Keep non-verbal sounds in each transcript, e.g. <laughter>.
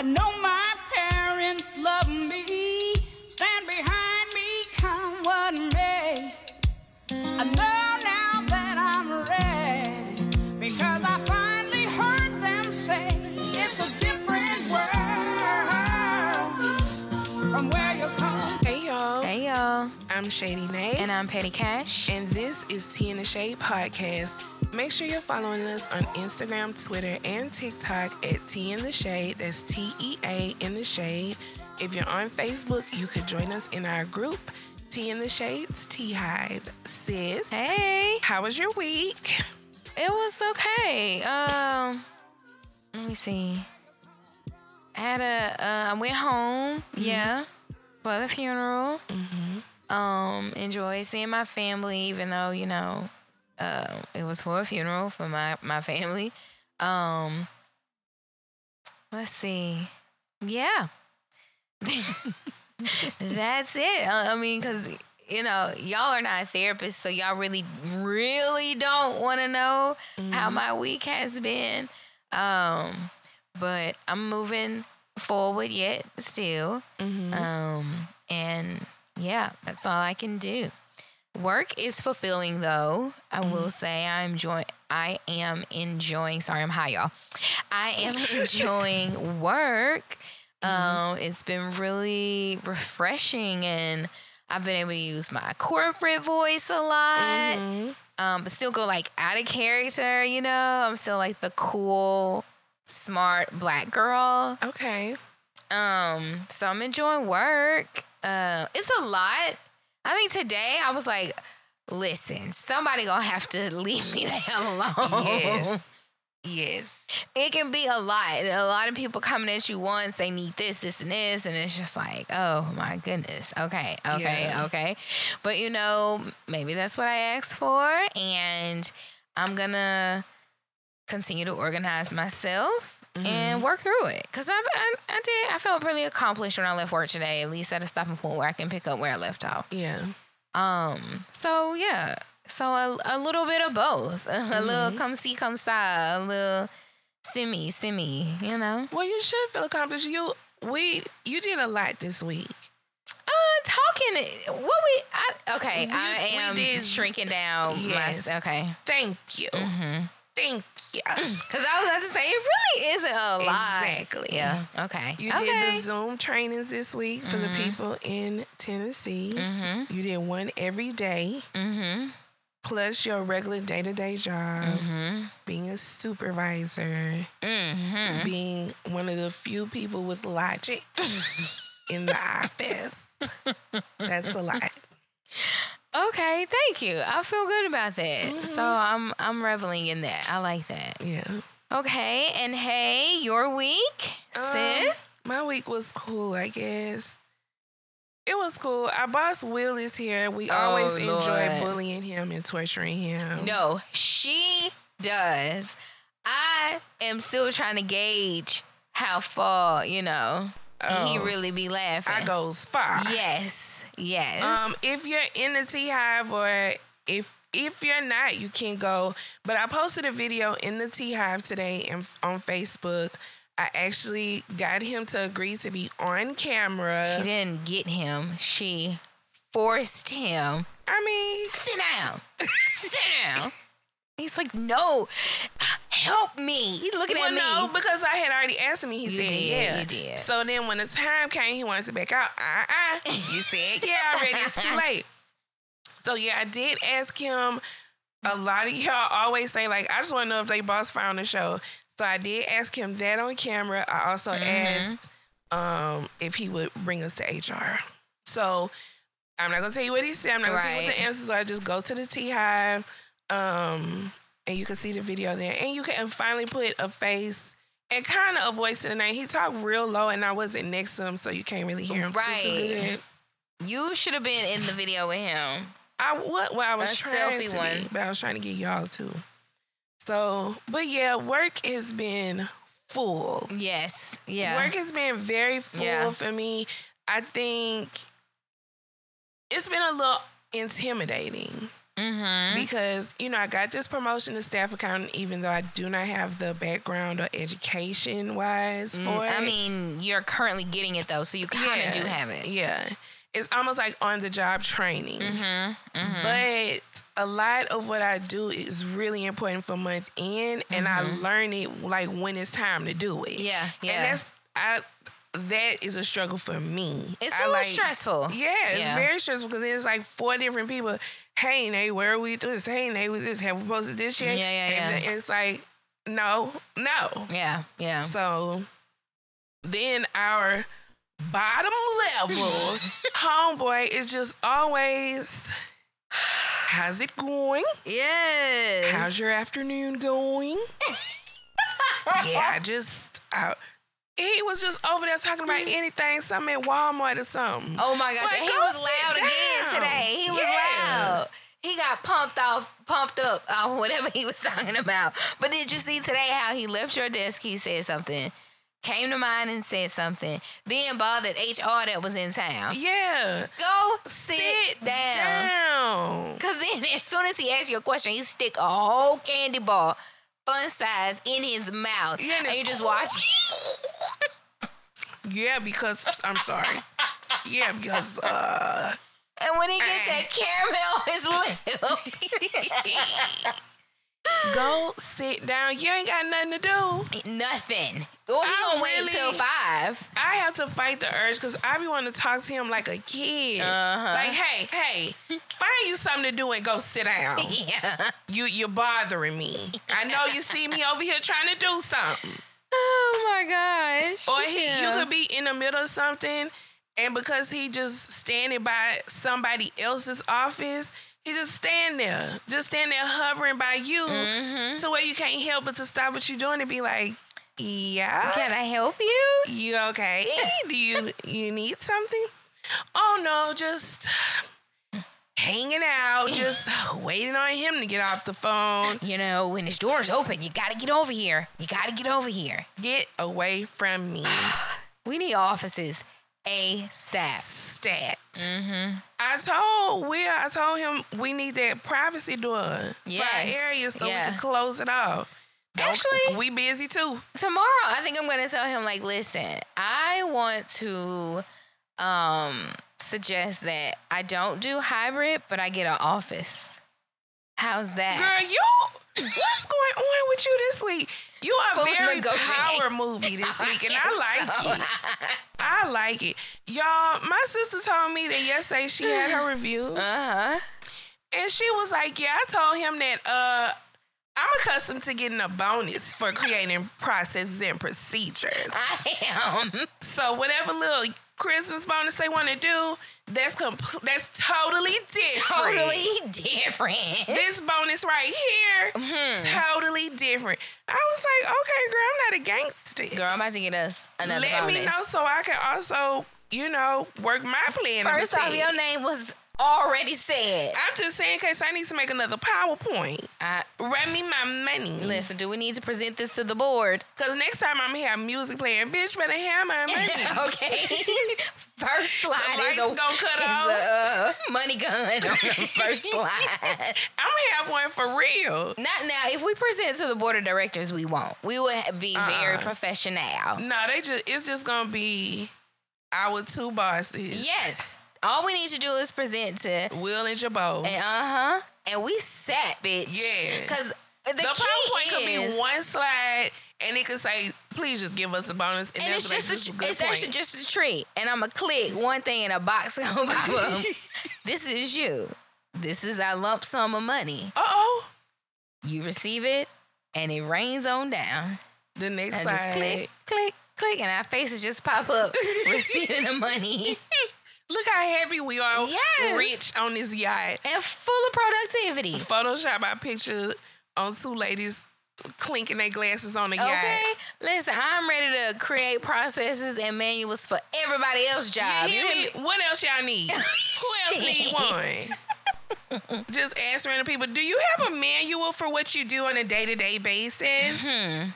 I know my parents love me, stand behind me, come what may. I know now that I'm ready because I finally heard them say it's a different world from where you come. Hey y'all, Hey y'all, I'm Shady Nate, and I'm Petty Cash. and this is Tea in the Shade podcast. Make sure you're following us on Instagram, Twitter, and TikTok at Tea in the Shade. That's T E A in the Shade. If you're on Facebook, you could join us in our group, Tea in the Shades Tea Hive. Sis, Hey, how was your week? it was okay. Um, let me see. I had a, uh, I went home, yeah, for the funeral. Um, enjoyed seeing my family, even though you know, uh, it was for a funeral for my my family. Um, let's see, yeah, <laughs> that's it. I mean, cause you know, y'all are not therapists, so y'all really, really don't want to know how my week has been. Um, but I'm moving forward yet still. Um, and yeah, that's all I can do. Work is fulfilling though. I will say I enjoy I am enjoying sorry, I'm high, y'all. I am <laughs> enjoying work. Um, it's been really refreshing and I've been able to use my corporate voice a lot. Um, but still go like out of character, you know. I'm still like the cool, smart black girl. Okay. Um, so I'm enjoying work. Uh, it's a lot. I think today I was like, listen, somebody gonna have to <laughs> leave me the hell alone. Yes. <laughs> yes. It can be a lot. A lot of people coming at you once, they need this, this, and this, and it's just like, oh my goodness. Okay, okay, Yeah. okay. But you know, maybe that's what I asked for, and I'm gonna continue to organize myself and work through it. Cause I've, I, I did. I felt really accomplished when I left work today. At least at a stopping point where I can pick up where I left off. Yeah. Um. So yeah. So a, a little bit of both. <laughs> A little come see, come saw. A little simmy, simmy. You know. Well, you should feel accomplished. You we you did a lot this week. Uh, talking. What we? I, okay. We- I am did- shrinking down. Yes. My, okay. Thank you. Thank you. Because I was about to say it really isn't a lot. Exactly. Yeah. Okay. You okay. did the Zoom trainings this week for the people in Tennessee. You did one every day, Mm-hmm. plus your regular day to day job, being a supervisor, Mm-hmm. being one of the few people with logic <laughs> in the office. That's a lot. <laughs> Okay. Thank you. I feel good about that. So I'm I'm reveling in that. I like that. Yeah. Okay. And hey, your week, sis. Um, my week was cool, I guess. It was cool. Our boss Will is here. We Oh, always enjoy bullying him and torturing him. No, she does. I am still trying to gauge how far, you know, he Oh. really be laughing. I goes far. Yes, yes. Um, if you're in the T Hive or if if you're not, you can go. But I posted a video in the T Hive today and on Facebook. I actually got him to agree to be on camera. she didn't get him. She forced him. I mean, Sit down. <laughs> Sit down. He's like, no, help me. He's looking well, at me. no, because I had already asked him. He You said, did, "Yeah." you did. So then, when the time came, he wanted to back out. Uh, uh <laughs> You said, "Yeah, already. It's too late." So yeah, I did ask him. A lot of y'all always say like, "I just want to know if they boss found the show." So I did ask him that on camera. I also Mm-hmm. asked um, if he would bring us to HR. So I'm not gonna tell you what he said. I'm not gonna tell you what the answers are. I just go to the T Hive, um, and you can see the video there, and you can finally put a face and kind of a voice to the name. He talked real low, and I wasn't next to him, so you can't really hear him Right. good. You should have been in the video with him. I what well, I was A trying selfie to one. be, but I was trying to get y'all too. So, but yeah, work has been full. Yes. Yeah. Work has been very full Yeah. for me. I think it's been a little intimidating Mm-hmm. Because, you know, I got this promotion to staff accountant, even though I do not have the background or education wise for it. I mean, you're currently getting it though, so you kind of do have it. Yeah. It's almost like on the job training. Mm-hmm, But a lot of what I do is really important for month end, and I learn it like when it's time to do it. Mm-hmm. Yeah, yeah. And that's, I, that is a struggle for me. It's so like- stressful. Yeah, it's Yeah. very stressful because it's like four different people. Hey, Nate, where are we do this? Hey, Nate, we just have we posted this yet? Yeah, yeah, And yeah. it's like, no, no. Yeah, yeah. So then our bottom level <laughs> homeboy is just always, how's it going? Yes. How's your afternoon going? <laughs> yeah, just uh, he was just over there talking about mm. anything, something at Walmart or something. Oh my gosh, Like, he go was loud again today. He was Yeah. loud. He got pumped off, pumped up off whatever he was <laughs> talking about. But did you see today how he left your desk? He said something, came to mine and said something, then bothered HR that was in town. Yeah, Go sit, sit down. down. Cause then as soon as he asks you a question, he stick a whole candy bar, fun size, in his mouth. Yeah, and and you just watch. Yeah, because I'm sorry. Yeah, because uh, And when he get that caramel on his lip, <laughs> go sit down. You ain't got nothing to do. nothing. Well, he I gonna wait really- till five. I have to fight the urge because I be wanting to talk to him like a kid. Uh-huh. Like, hey, hey, find you something to do and go sit down. <laughs> Yeah. You you're bothering me. I know you see me over here trying to do something. Oh my gosh. Or he you Yeah. could be in the middle of something and because he just standing by somebody else's office, he just stand there. Just stand there hovering by you Mm-hmm. to where you can't help but to stop what you're doing and be like, Yeah. Can I help you? You okay? <laughs> Do you you need something? Oh no, just hanging out, <laughs> just waiting on him to get off the phone. You know, when his door's open, you gotta get over here. You gotta get over here. Get away from me. <sighs> We need offices ASAP. Stat. Mm-hmm. I told Will, I told him we need that privacy door for our area so Yeah. we can close it off. Actually- we busy too. Tomorrow, I think I'm gonna tell him like, listen, I want to um suggest that I don't do hybrid, but I get an office. How's that? Girl, you what's going on with you this week? You are Full very power movie this <laughs> week, and I like so. it. I like it. Y'all, my sister told me that yesterday she had her review. Uh-huh. And she was like, Yeah, I told him that uh I'm accustomed to getting a bonus for creating processes and procedures. I am. So whatever little Christmas bonus they want to do, that's compl- that's totally different. Totally different. This bonus right here, Mm-hmm. totally different. I was like, okay, girl, I'm not a gangster. Girl, I'm about to get us another bonus. Let bonus. me know so I can also, you know, work my plan. First off, your name was already said. I'm just saying, in case I need to make another PowerPoint. I, Run me my money. listen, do we need to present this to the board? Cause next time I'm gonna have music playing, bitch better have my money. <laughs> okay. <laughs> First slide The is a, gonna cut off. a uh, money gun on the <laughs> first slide. I'm gonna have one for real. Not now. If we present to the board of directors, we won't. We will be very Uh-uh. professional. No, they just it's just gonna be our two bosses. Yes. All we need to do is present to Will and Jabot. And uh huh, and we set, bitch. Yeah. Because the, the key PowerPoint is, could be one slide and it could say, please just give us a bonus. And, and it's like, just is a, it's point. actually just a treat. And I'm gonna click one thing in a box <laughs> gonna pop up. <laughs> this is you. This is our lump sum of money. Uh-oh. You receive it, and it rains on down. The next And slide. just click, click, click, and our faces just pop up <laughs> receiving the money Look how happy we are. Yes. Rich on this yacht. and full of productivity. Photoshop our picture on two ladies clinking their glasses on the yacht. Okay, listen, I'm ready to create processes and manuals for everybody else's job. Yeah, You hear me? What else y'all need? <laughs> Who else need one? <laughs> Just answering the people. Do you have a manual for what you do on a day to day basis? hmm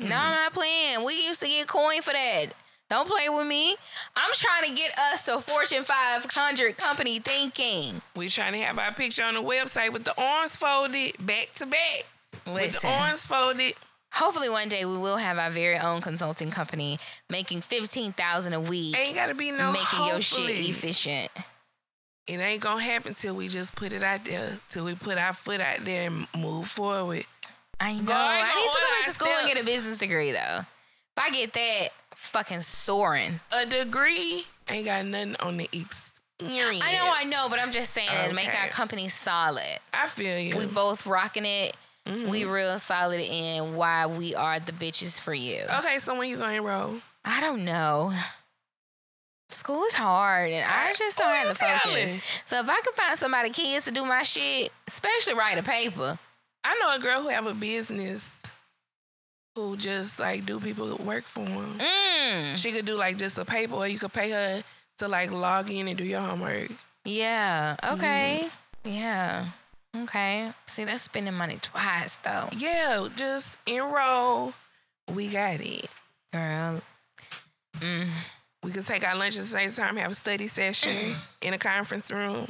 No, I'm not playing. We used to get coin for that. Don't play with me. I'm trying to get us to Fortune 500 company thinking. We're trying to have our picture on the website with the arms folded back to back. With the Listen, arms folded. hopefully one day we will have our very own consulting company making 15000 a week, Ain't gotta be no making your shit efficient. It ain't gonna happen till we just put it out there, till we put our foot out there and move forward. I know. Girl, I I need to go back to school and get a business degree though. If I get that, fucking soaring. A degree ain't got nothing on the experience. I know, I know, but I'm just saying to make our company solid. I feel you. We both rocking it. Mm-hmm. We real solid in why we are the bitches for you. okay, so when you gonna enroll? I don't know. School is hard, and I I- just don't have the focus. telling? So if I could find somebody kids to do my shit, especially write a paper, I know a girl who have a business who just like do people work for them. mm, She could do like just a paper, or you could pay her to like log in and do your homework. yeah, okay, Mm-hmm. yeah, okay. See, that's spending money twice though, Yeah, just enroll. We got it. girl. We could take our lunch at the same time, have a study session <laughs> in a conference room.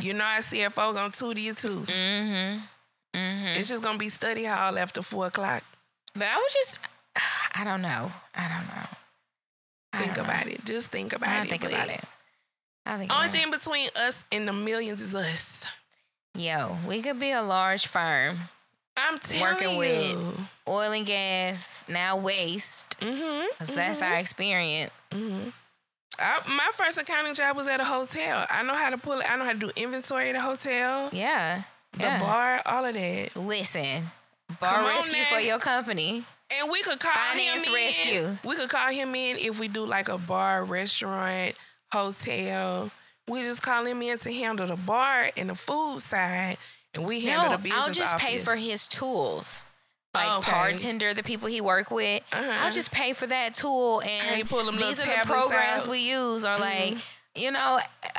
you know, our CFO gonna tutor you too. Mm-hmm. Mm-hmm. It's just gonna be study hall after four o'clock. But I was just, <sighs> I don't know, I don't know. I Think don't know. about it. Just think about I it. think about it. I think Only about it. thing between us and the millions is us. Yo, we could be a large firm, I'm telling Working you. with- oil and gas, now waste. Mm-hmm. 'cause that's our experience. I, my first accounting job was at a hotel. I know how to pull it. I know how to do inventory at a hotel, Yeah. the yeah. bar, all of that. Listen, bar rescue for your company. And we could call Finance him in. rescue. We could call him in if we do like a bar, restaurant, hotel. We just call him in to handle the bar and the food side, and we handle No, the business I'll just pay for his tools. Like Okay. bartender, the people he work with, Uh-huh. I'll just pay for that tool. And these are the programs out. Mm-hmm. we use. Or like, you know,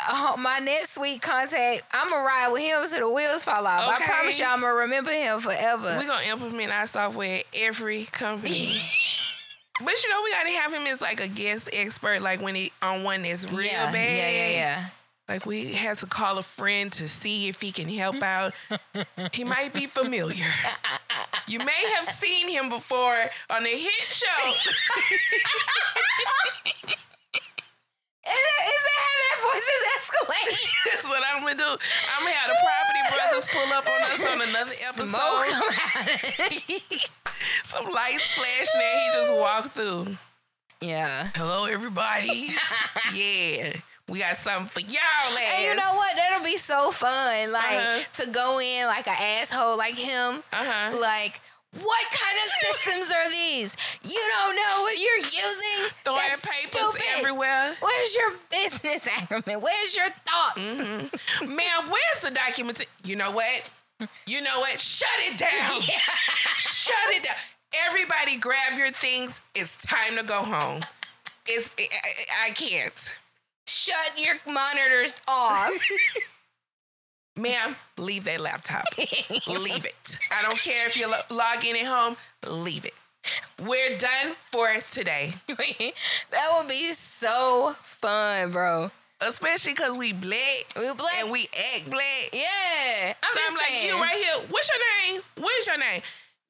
uh, my next week contact, I'm gonna ride with him so the wheels fall off. I promise y'all, I'm gonna remember him forever. We're gonna implement our software at every company. <laughs> but you know, we gotta have him as like a guest expert, like when he on one that's real yeah, bad. yeah, yeah, yeah. Like we had to call a friend to see if he can help out. he might be familiar. You may have seen him before on a hit show. <laughs> <laughs> Is it, how that <laughs> voices escalate? <laughs> That's what I'm gonna do. I'm gonna have the property <laughs> brothers pull up on us on another episode. Smoke come out. Some lights flashing and he just walked through. yeah. Hello, everybody. yeah. We got something for y'all, ass. And you know what? That'll be so fun. Like Uh-huh. to go in like an asshole like him. Uh-huh. Like, what kind of systems are these? You don't know what you're using? Throwing That's papers stupid. everywhere. Where's your business acumen? Where's your thoughts? Mm-hmm. Man, where's the document? You know what? You know what? Shut it down. <laughs> Shut it down. Everybody grab your things. It's time to go home. It's I- I can't. Shut your monitors off. <laughs> Ma'am, leave that laptop. leave it. I don't care if you lo- log in at home. Leave it. We're done for today. <laughs> that would be so fun, bro. Especially because we black We black. and we act black. yeah. I'm so I'm just like, you right here. What's your name? What's your name?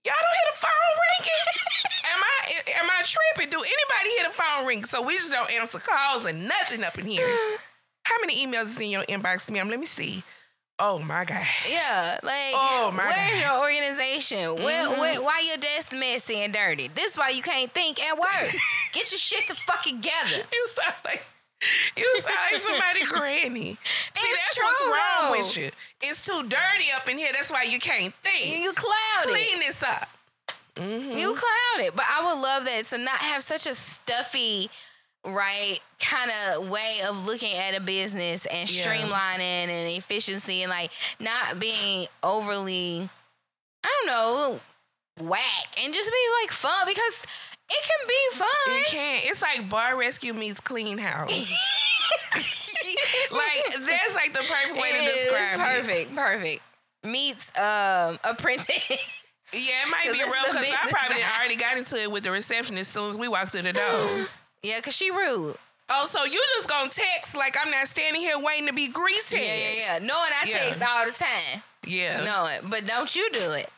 Y'all don't hear the phone ringing? <laughs> am I am I tripping? Do anybody hear the phone ring? So we just don't answer calls and nothing up in here. <sighs> How many emails is in your inbox, ma'am? Let me see. Oh my god. Yeah, like Oh, my where's God. Mm-hmm. your organization? Where, where, why your desk messy and dirty? This why you can't think at work. <laughs> Get your shit to fucking together. You sound like you sound like somebody <laughs> granny. See, It's that's what's wrong though. with you. It's too dirty up in here. That's why you can't think. You clouded. Clean this up. You clouded. But I would love that to not have such a stuffy, right, kind of way of looking at a business and Yeah. streamlining and efficiency and like not being overly, I don't know, whack and just be like fun because it can be fun. You can't. It's like bar rescue meets clean house. <laughs> like that's like the perfect way to It is describe it. perfect, perfect. Meets um apprentice. Yeah, it might <laughs> be real because I probably already got into it with the reception as soon as we walked through the door. <laughs> yeah, cause she rude. Oh, so you just gonna text like I'm not standing here waiting to be greeted? Yeah, yeah, yeah. Knowing I Yeah. text all the time. Yeah. Knowing, but don't you do it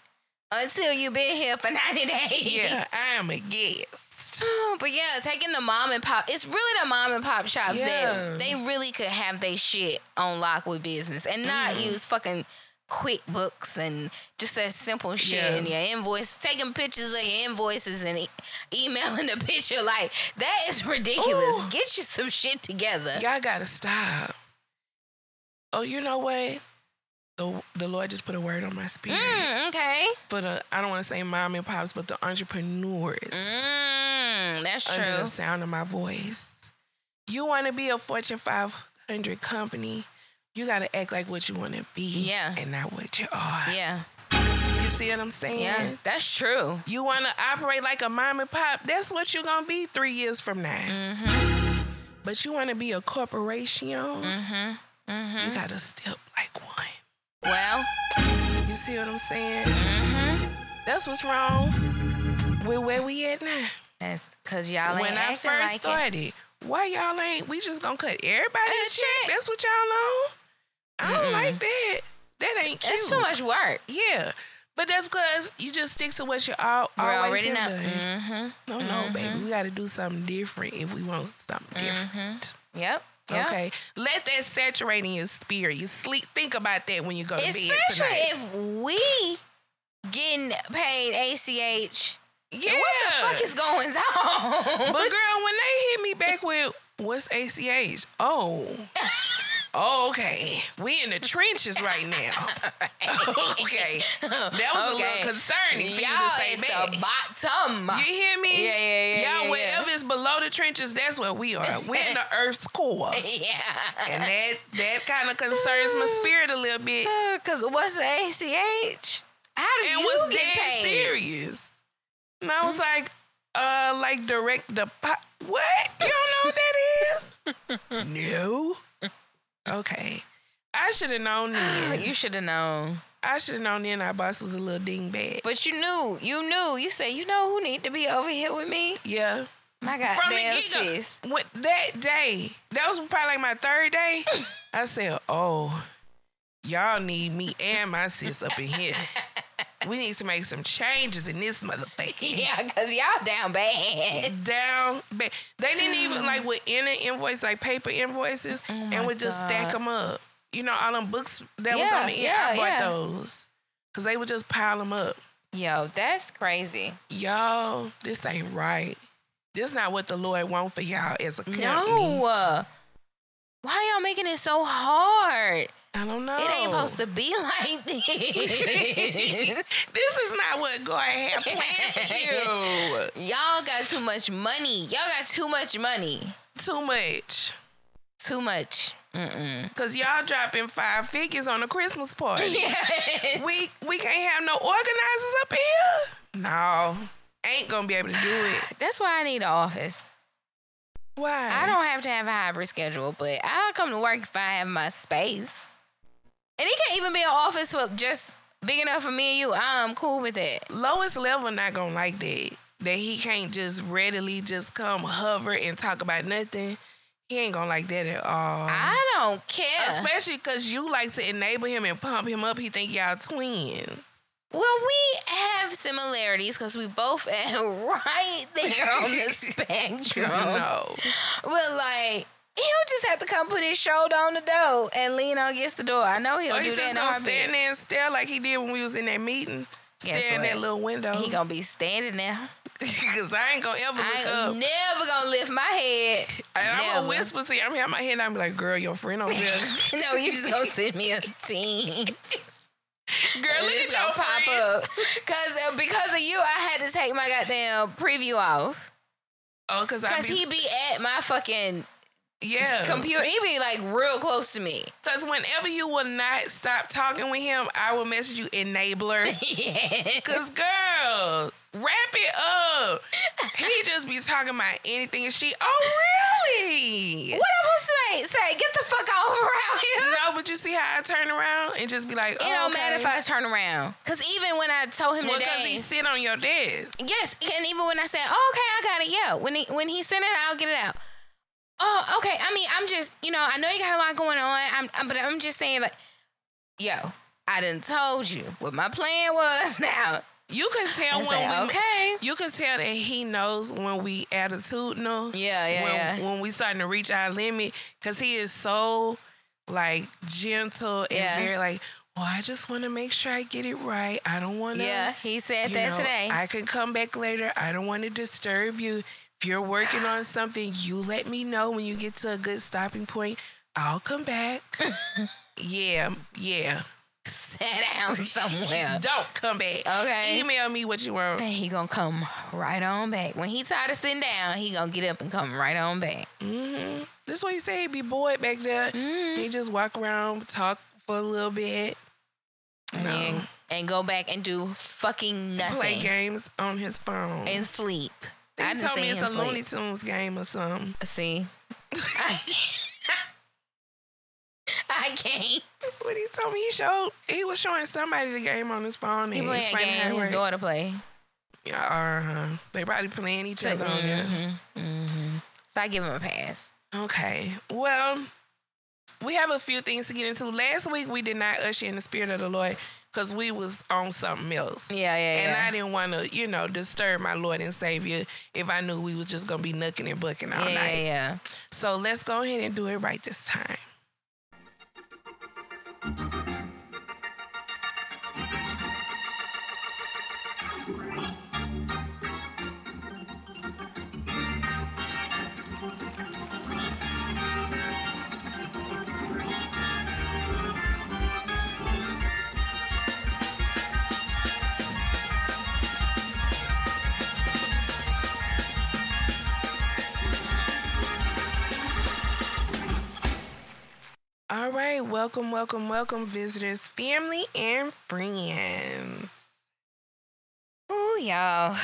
until you've been here for <laughs> ninety days. Yeah, I am a guest. <sighs> But yeah, taking the mom and pop, it's really the mom and pop shops Yeah. that they really could have their shit on lock with business and not Mm-hmm. use fucking QuickBooks and just that simple shit Yeah. in your invoice, taking pictures of your invoices and e- emailing the <laughs> picture. Like, that is ridiculous. Ooh. Get you some shit together. Y'all gotta stop. Oh, you know what? The the Lord just put a word on my spirit Mm, okay. for the I don't want to say mom and pops, but the entrepreneurs Mm, that's true. under the sound of my voice. You want to be a Fortune 500 company, you gotta act like what you want to be, Yeah. and not what you are. Yeah. You see what I'm saying? Yeah. That's true. You want to operate like a mom and pop, that's what you're to be three years from now. Mm-hmm. But you want to be a corporation, you got to step like one. Well, You see what I'm saying? Mm-hmm. That's what's wrong with where we at now. that's because y'all ain't when I first like it. started, why y'all ain't, we just to cut everybody A check? check. That's what y'all on? I don't like that. That ain't cute. It's too much work. Yeah. But that's because you just stick to what you all, We're always already done. Mm-hmm. No, no, baby. We got to do something different if we want something different. Yep. yep. Okay. Let that saturate in your spirit. You sleep. Think about that when you go to bed Especially tonight. if we getting paid ACH. yeah. What the fuck is going <laughs> on? But girl, when they hit me back with what's ACH? Oh. <laughs> Oh, okay. We in the trenches right now. <laughs> okay. That was a little concerning for you Y'all to say at the bottom. You hear me? Yeah, yeah, yeah, Y'all, yeah, wherever yeah. it's below the trenches, that's where we are. We're in the <laughs> earth's core. yeah. And that that kind of concerns my spirit a little bit. Cause what's the ACH? How do And you was get dead paid? serious. And I was like, uh, like direct deposit. What? You don't know what that is? <laughs> no. Okay. I should have known <gasps> then. You should have known. I should have known then our boss was a little dingbat. But you knew, you knew. You said, you know who need to be over here with me? Yeah. My God, From the sis. with that day, that was probably like my third day. <laughs> I said, "Oh, y'all need me and my sis up in here. <laughs> we need to make some changes in this motherfucker." <laughs> Yeah, cause y'all down bad. Down, ba- they didn't even mm. like with inner invoice, like paper invoices, oh and would just stack Oh them up. You know, all them books that was on the end. yeah, I bought yeah. those because they would just pile them up. Yo, that's crazy. Y'all, this ain't right. This is not what the Lord want for y'all as a company. No. Why y'all making it so hard? I don't know. It ain't supposed to be <laughs> like this. <laughs> This is not what God had planned for you. <laughs> y'all got too much money. Y'all got too much money. Too much. Too much. Mm-mm. Cause y'all dropping five figures on a Christmas party. We we can't have no organizers up here. No. Ain't gonna be able to do <sighs> it. That's why I need an office. Why? I don't have to have a hybrid schedule, but I'll come to work if I have my space. And it can't even be an office for just big enough for me and you. I'm cool with that. lowest level not gonna like that. That he can't just readily just come hover and talk about nothing. He ain't gonna like that at all. I don't care. Especially cause you like to enable him and pump him up. He think y'all twins. Well, we have similarities because we both <laughs> are right there on the <laughs> spectrum. no. But like, he'll just have to come put his shoulder on the door and lean on against the door. I know he'll Or do he that just in a gonna stand there and stare like he did when we was in that meeting. In that little window. He gonna be standing there. <laughs> Cause I ain't gonna ever I look ain't up. never gonna lift my head. <laughs> and I'm gonna whisper to you. I'm here, my head. I'm like, girl, your friend over there. <laughs> no, you just gonna send me a team. girl, It's your gonna pop friend. up. Cause uh, because of you, I had to take my goddamn preview off. Oh, cause I Cause be, he be at my fucking yeah. computer. He be like real close to me. Cause whenever you will not stop talking with him, I will message you enabler. <laughs> yeah. Cause girl, wrap it up. He just be talking about anything and she. Oh really? What I'm supposed to say? Say, get the fuck off <laughs> around here. No, but you see how I turn around and just be like, It oh, don't okay. matter if I turn around. Cause even when I told him Well, because today, he sit on your desk. yes, and even when I said, oh, "Okay, I got it," yeah. When he when he sent it, I'll get it out. Oh, okay. I mean, I'm just, you know, I know you got a lot going on. I'm, I'm but I'm just saying, like, yo, I didn't told you what my plan was. <laughs> Now You can tell when we okay. You can tell that he knows when we attitudinal. Yeah, yeah, when, yeah. When we starting to reach our limit, because he is so like gentle and Yeah. very like. Well, I just want to make sure I get it right. I don't want to. Yeah, he said that know, today. I can come back later. I don't want to disturb you. If you're working on something, you let me know when you get to a good stopping point. I'll come back. <laughs> yeah, yeah. Sit down somewhere. <laughs> Don't come back. Okay. Email me what you want. And he gonna come right on back. When he tired of sitting down, he gonna get up and come right on back. Mm-hmm. This what he say. He be bored back there. Mm-hmm. He just walk around, talk for a little bit. No. And, and go back and do fucking nothing. Play games on his phone. and sleep. He I told me it's a sleep. Looney Tunes game or something. See, I, <laughs> I can't. That's what he told me. He showed. He was showing somebody the game on his phone. He and playing a explaining how game it his worked. daughter play. Yeah, uh-huh. They probably playing each So, other mhm, mhm. so I give him a pass. Okay. Well, we have a few things to get into. Last week we did not usher in the spirit of the Lord because we was on something else. Yeah, yeah, And yeah. I didn't want to, you know, disturb my Lord and Savior if I knew we was just gonna be nooking and bucking all yeah, yeah, night. yeah. So let's go ahead and do it right this time. All right, welcome, welcome, welcome, visitors, family, and friends. Ooh, y'all.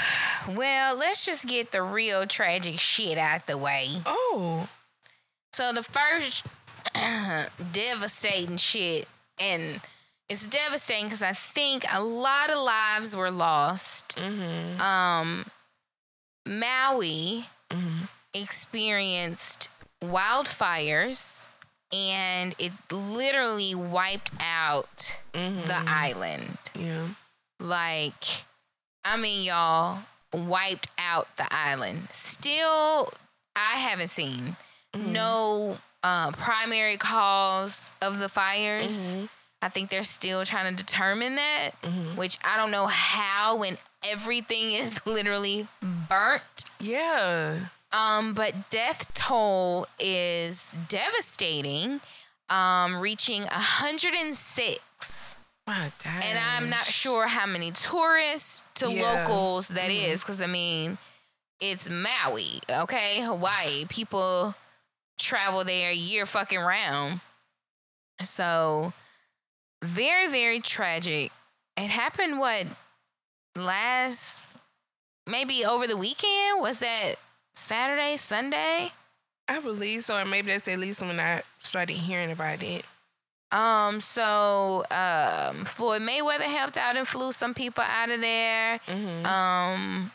Well, let's just get the real tragic shit out the way. Oh, So the first <clears throat> devastating shit, and it's devastating because I think a lot of lives were lost. mm-hmm. Um, Maui Mm-hmm. experienced wildfires, and it's literally wiped out Mm-hmm. the island. yeah. Like, I mean, y'all wiped out the island. Still, I haven't seen no uh, primary cause of the fires. I think they're still trying to determine that, which I don't know how when everything is <laughs> literally burnt. Yeah. Um, but death toll is devastating, um, reaching 106. My God. And I'm not sure how many tourists to Yeah. Mm-hmm. locals that is, because I mean, it's Maui, okay? Hawaii. People travel there year fucking round. So, very, very tragic. It happened, what, last, maybe over the weekend? Was that Saturday, Sunday? I believe so, and maybe that's at least when I started hearing about it. Um, so um Floyd Mayweather helped out and flew some people out of there. Mm-hmm. Um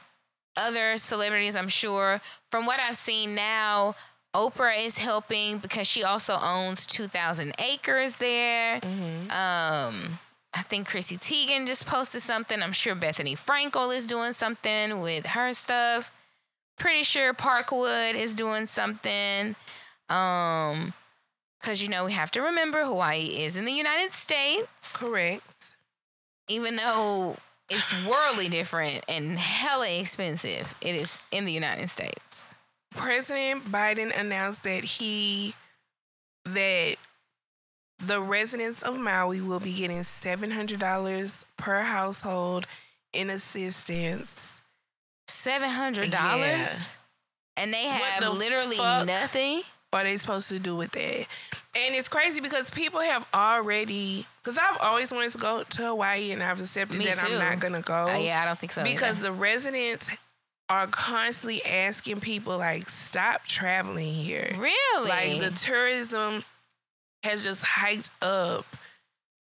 other celebrities, I'm sure. From what I've seen now, Oprah is helping because she also owns 2,000 acres there. Mm-hmm. Um, I think Chrissy Teigen just posted something. I'm sure Bethenny Frankel is doing something with her stuff. Pretty sure Parkwood is doing something. Um, because you know we have to remember Hawaii is in the United States, Correct. even though it's worldly different and hella expensive. It is in the United States. President Biden announced that he that the residents of Maui will be getting seven hundred dollars per household in assistance. Seven hundred dollars, and they have the literally nothing. What are they supposed to do with that? And it's crazy because people have already because I've always wanted to go to Hawaii and I've accepted Me that too. I'm not gonna go. Uh, yeah, I don't think so. because either. the residents are constantly asking people like stop traveling here really, like the tourism has just hiked up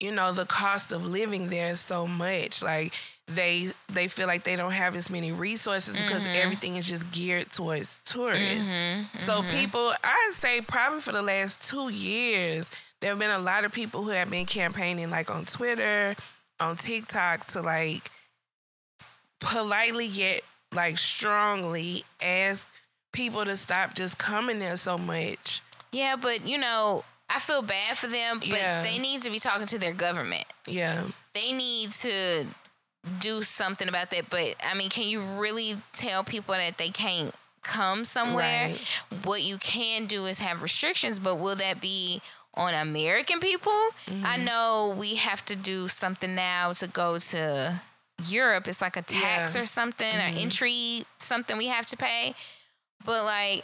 you know, the cost of living there is so much. Like they they feel like they don't have as many resources because Mm-hmm. everything is just geared towards tourists. So people, I'd say probably for the last two years, there have been a lot of people who have been campaigning like on Twitter, on TikTok to like politely yet like strongly ask people to stop just coming there so much. Yeah, but you know, I feel bad for them, but Yeah. they need to be talking to their government. Yeah. They need to do something about that. But I mean, can you really tell people that they can't come somewhere? Right. What you can do is have restrictions, but will that be on American people? I Mm-hmm. know we have to do something now to go to Europe. It's like a tax Yeah. Mm-hmm. or something, or entry something we have to pay. But like,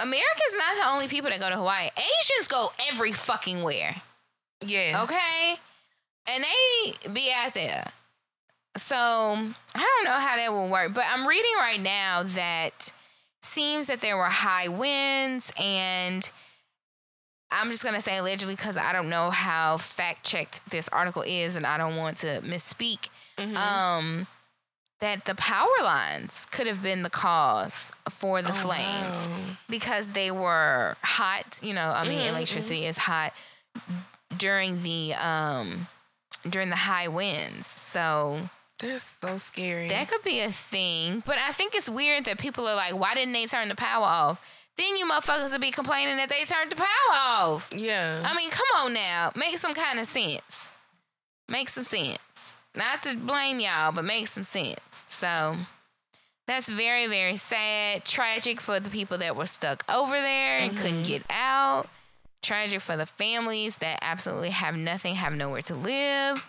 Americans not the only people that go to Hawaii. Asians go every fucking where. Yes. Okay. And they be out there. So I don't know how that will work. But I'm reading right now that seems that there were high winds and I'm just gonna say allegedly because I don't know how fact checked this article is and I don't want to misspeak. Mm-hmm. Um that the power lines could have been the cause for the flames wow. because they were hot. You know, I mean, Mhm, electricity is hot during the um during the high winds. So That's so scary. that could be a thing. But I think it's weird that people are like, why didn't they turn the power off? Then you motherfuckers will be complaining that they turned the power off. yeah. I mean, come on now. Make some kind of sense. Make some sense. Not to blame y'all, but make some sense. So that's very, very sad. Tragic for the people that were stuck over there and couldn't mm-hmm. get out. Tragic for the families that absolutely have nothing, have nowhere to live.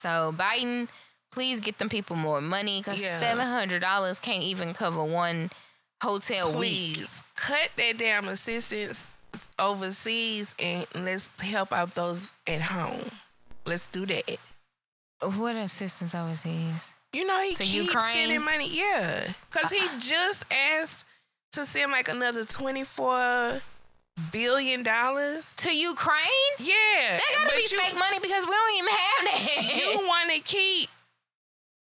So Biden, please get them people more money because Yeah. seven hundred dollars can't even cover one hotel week. Cut that damn assistance overseas and let's help out those at home. Let's do that. What assistance overseas? You know, he To keeps Ukraine? sending money. Yeah. Because he just asked to send like another $24 billion. To Ukraine? Yeah. That gotta but be you, fake money because we don't even have that. You <laughs> want to keep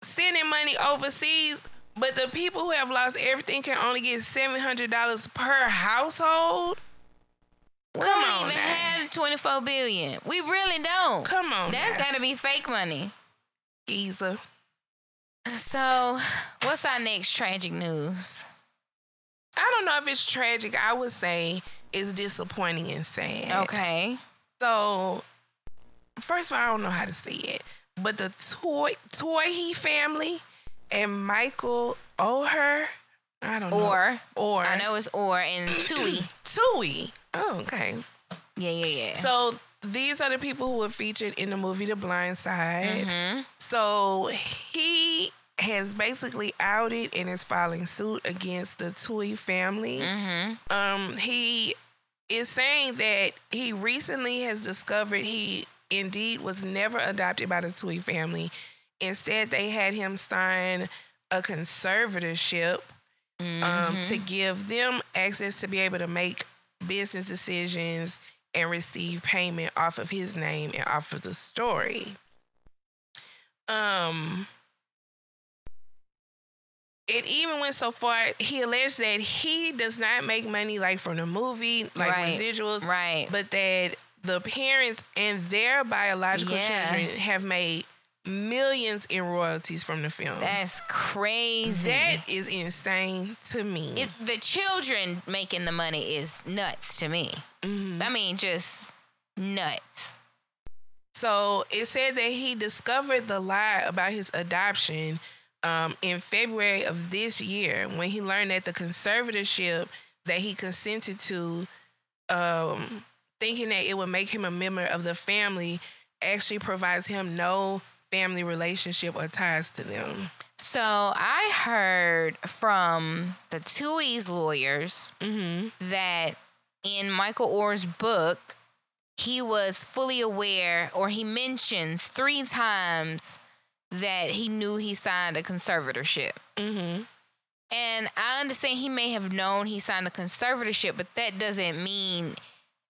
sending money overseas, but the people who have lost everything can only get $700 per household? we Come don't on even now. have 24 billion. We really don't. Come on. That's now, gotta be fake money. Geezer. So, what's our next tragic news? I don't know if it's tragic. I would say it's disappointing and sad. Okay. So, first of all, I don't know how to say it, but the Toy Toy He family and Michael Oher, I don't know. Or or I know it's or and Tuohy. <clears throat> Tuohy. Oh, okay. Yeah, yeah, yeah. So these are the people who were featured in the movie The Blind Side. Mm-hmm. So he has basically outed and is filing suit against the Tuohy family. Mm-hmm. Um, he is saying that he recently has discovered he indeed was never adopted by the Tuohy family. Instead, they had him sign a conservatorship um, to give them access to be able to make business decisions and receive payment off of his name and off of the story. Um, it even went so far he alleged that he does not make money like from the movie, like Right. residuals, Right. but that the parents and their biological Yeah. children have made millions in royalties from the film. That's crazy. that is insane to me. it, the children making the money is nuts to me. Mm-hmm. I mean, just nuts. So it said that he discovered the lie about his adoption um, in February of this year when he learned that the conservatorship that he consented to, um, thinking that it would make him a member of the family, actually provides him no family relationship or ties to them. So I heard from the Tuohy's lawyers that in Michael Oher's book, he was fully aware, or he mentions three times that he knew he signed a conservatorship. Mm-hmm. And I understand he may have known he signed a conservatorship, but that doesn't mean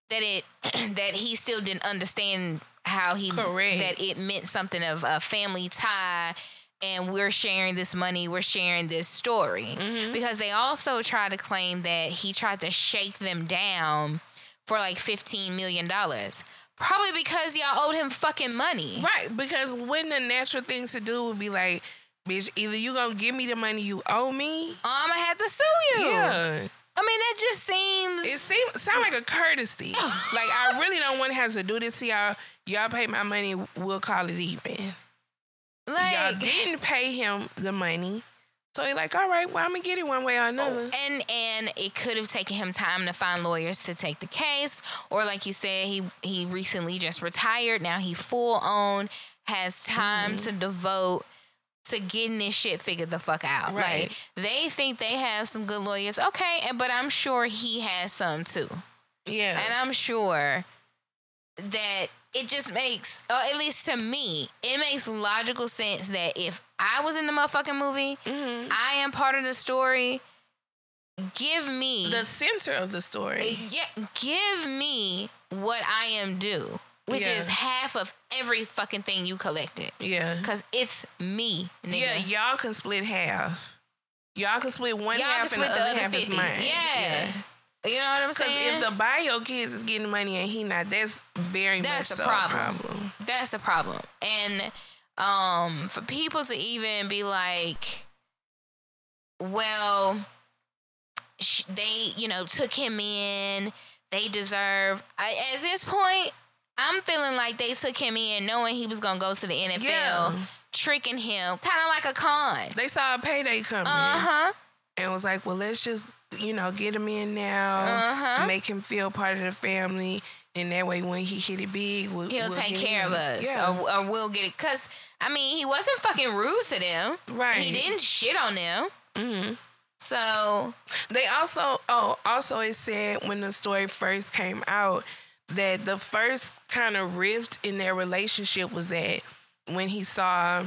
that it <clears throat> that he still didn't understand how he Correct. that it meant something of a family tie and we're sharing this money, we're sharing this story. Mm-hmm. Because they also try to claim that he tried to shake them down for like $15 million. Probably because y'all owed him fucking money. Right, because when the natural thing to do would be like, bitch, either you gonna give me the money you owe me. Or I'm gonna have to sue you. Yeah. I mean, that just seems. It seems sound like a courtesy. <laughs> like I really don't want to have to do this to y'all. Y'all pay my money, we'll call it even. y'all didn't pay him the money. So you're like, all right, well, I'm gonna get it one way or oh, another. and and it could have taken him time to find lawyers to take the case or like you said he he recently just retired now he full on has time mm. to devote to getting this shit figured the fuck out Right. like they think they have some good lawyers okay and- but i'm sure he has some too yeah. and i'm sure that it just makes uh, at least to me it makes logical sense that if i was in the motherfucking movie Mhm. i am part of the story give me the center of the story. yeah, give me what I am due, which Yeah. is half of every fucking thing you collected. Yeah. Cause it's me, nigga. Yeah, y'all can split half. Y'all can split one Y'all half can and the other other half is 50. mine. Yeah. You know what I'm Because saying? if the bio kids is getting money and he not, that's very That's much the so problem. a problem. That's a problem. And um, for people to even be like, well, sh- they, you know, took him in, they deserve. I, at this point, I'm feeling like they took him in knowing he was going to go to the NFL, Yeah. tricking him, kind of like a con. They saw a payday coming Uh huh. And was like, well, let's just, you know, get him in now, Uh-huh. make him feel part of the family. And that way, when he hit it big, we'll, He'll we'll take care him. of us, Yeah. or, or we'll get it. Cause I mean, he wasn't fucking rude to them. right. He didn't shit on them. hmm So They also, oh, also it said when the story first came out that the first kind of rift in their relationship was that when he saw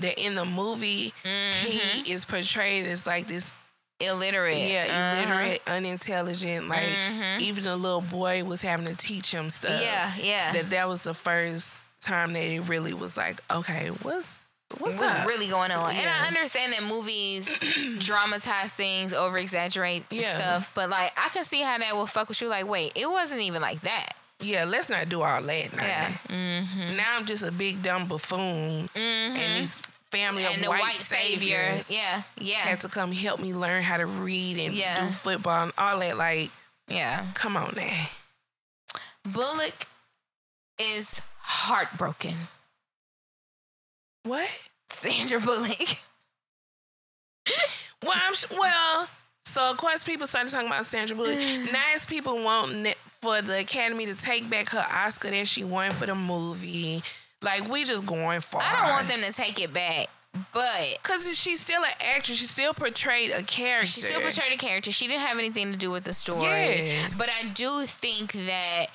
that in the movie mhm. he is portrayed as like this, illiterate. yeah, Uh-huh. illiterate, unintelligent. Like Mhm. even the little boy was having to teach him stuff. Yeah, yeah. That that was the first time that it really was like, okay, what's what's really going on? And I understand that movies <clears throat> dramatize things, over exaggerate Yeah. stuff, but like I can see how that will fuck with you. Like, wait, it wasn't even like that. Yeah, let's not do all that. Now. Yeah. Mm-hmm. Now I'm just a big dumb buffoon, and these family And of the white, white savior. saviors Yeah, yeah, had to come help me learn how to read and Yeah. do football and all that. Like, yeah. come on now. Bullock is heartbroken. What? Sandra Bullock. <laughs> Well, I'm sh- well. So of course, people started talking about Sandra Bullock. <sighs> nice people want for the Academy to take back her Oscar that she won for the movie. Like we just going for. I don't want them to take it back, but Cause she's still an actress. She still portrayed a character. She still portrayed a character. She didn't have anything to do with the story. Yeah. But I do think that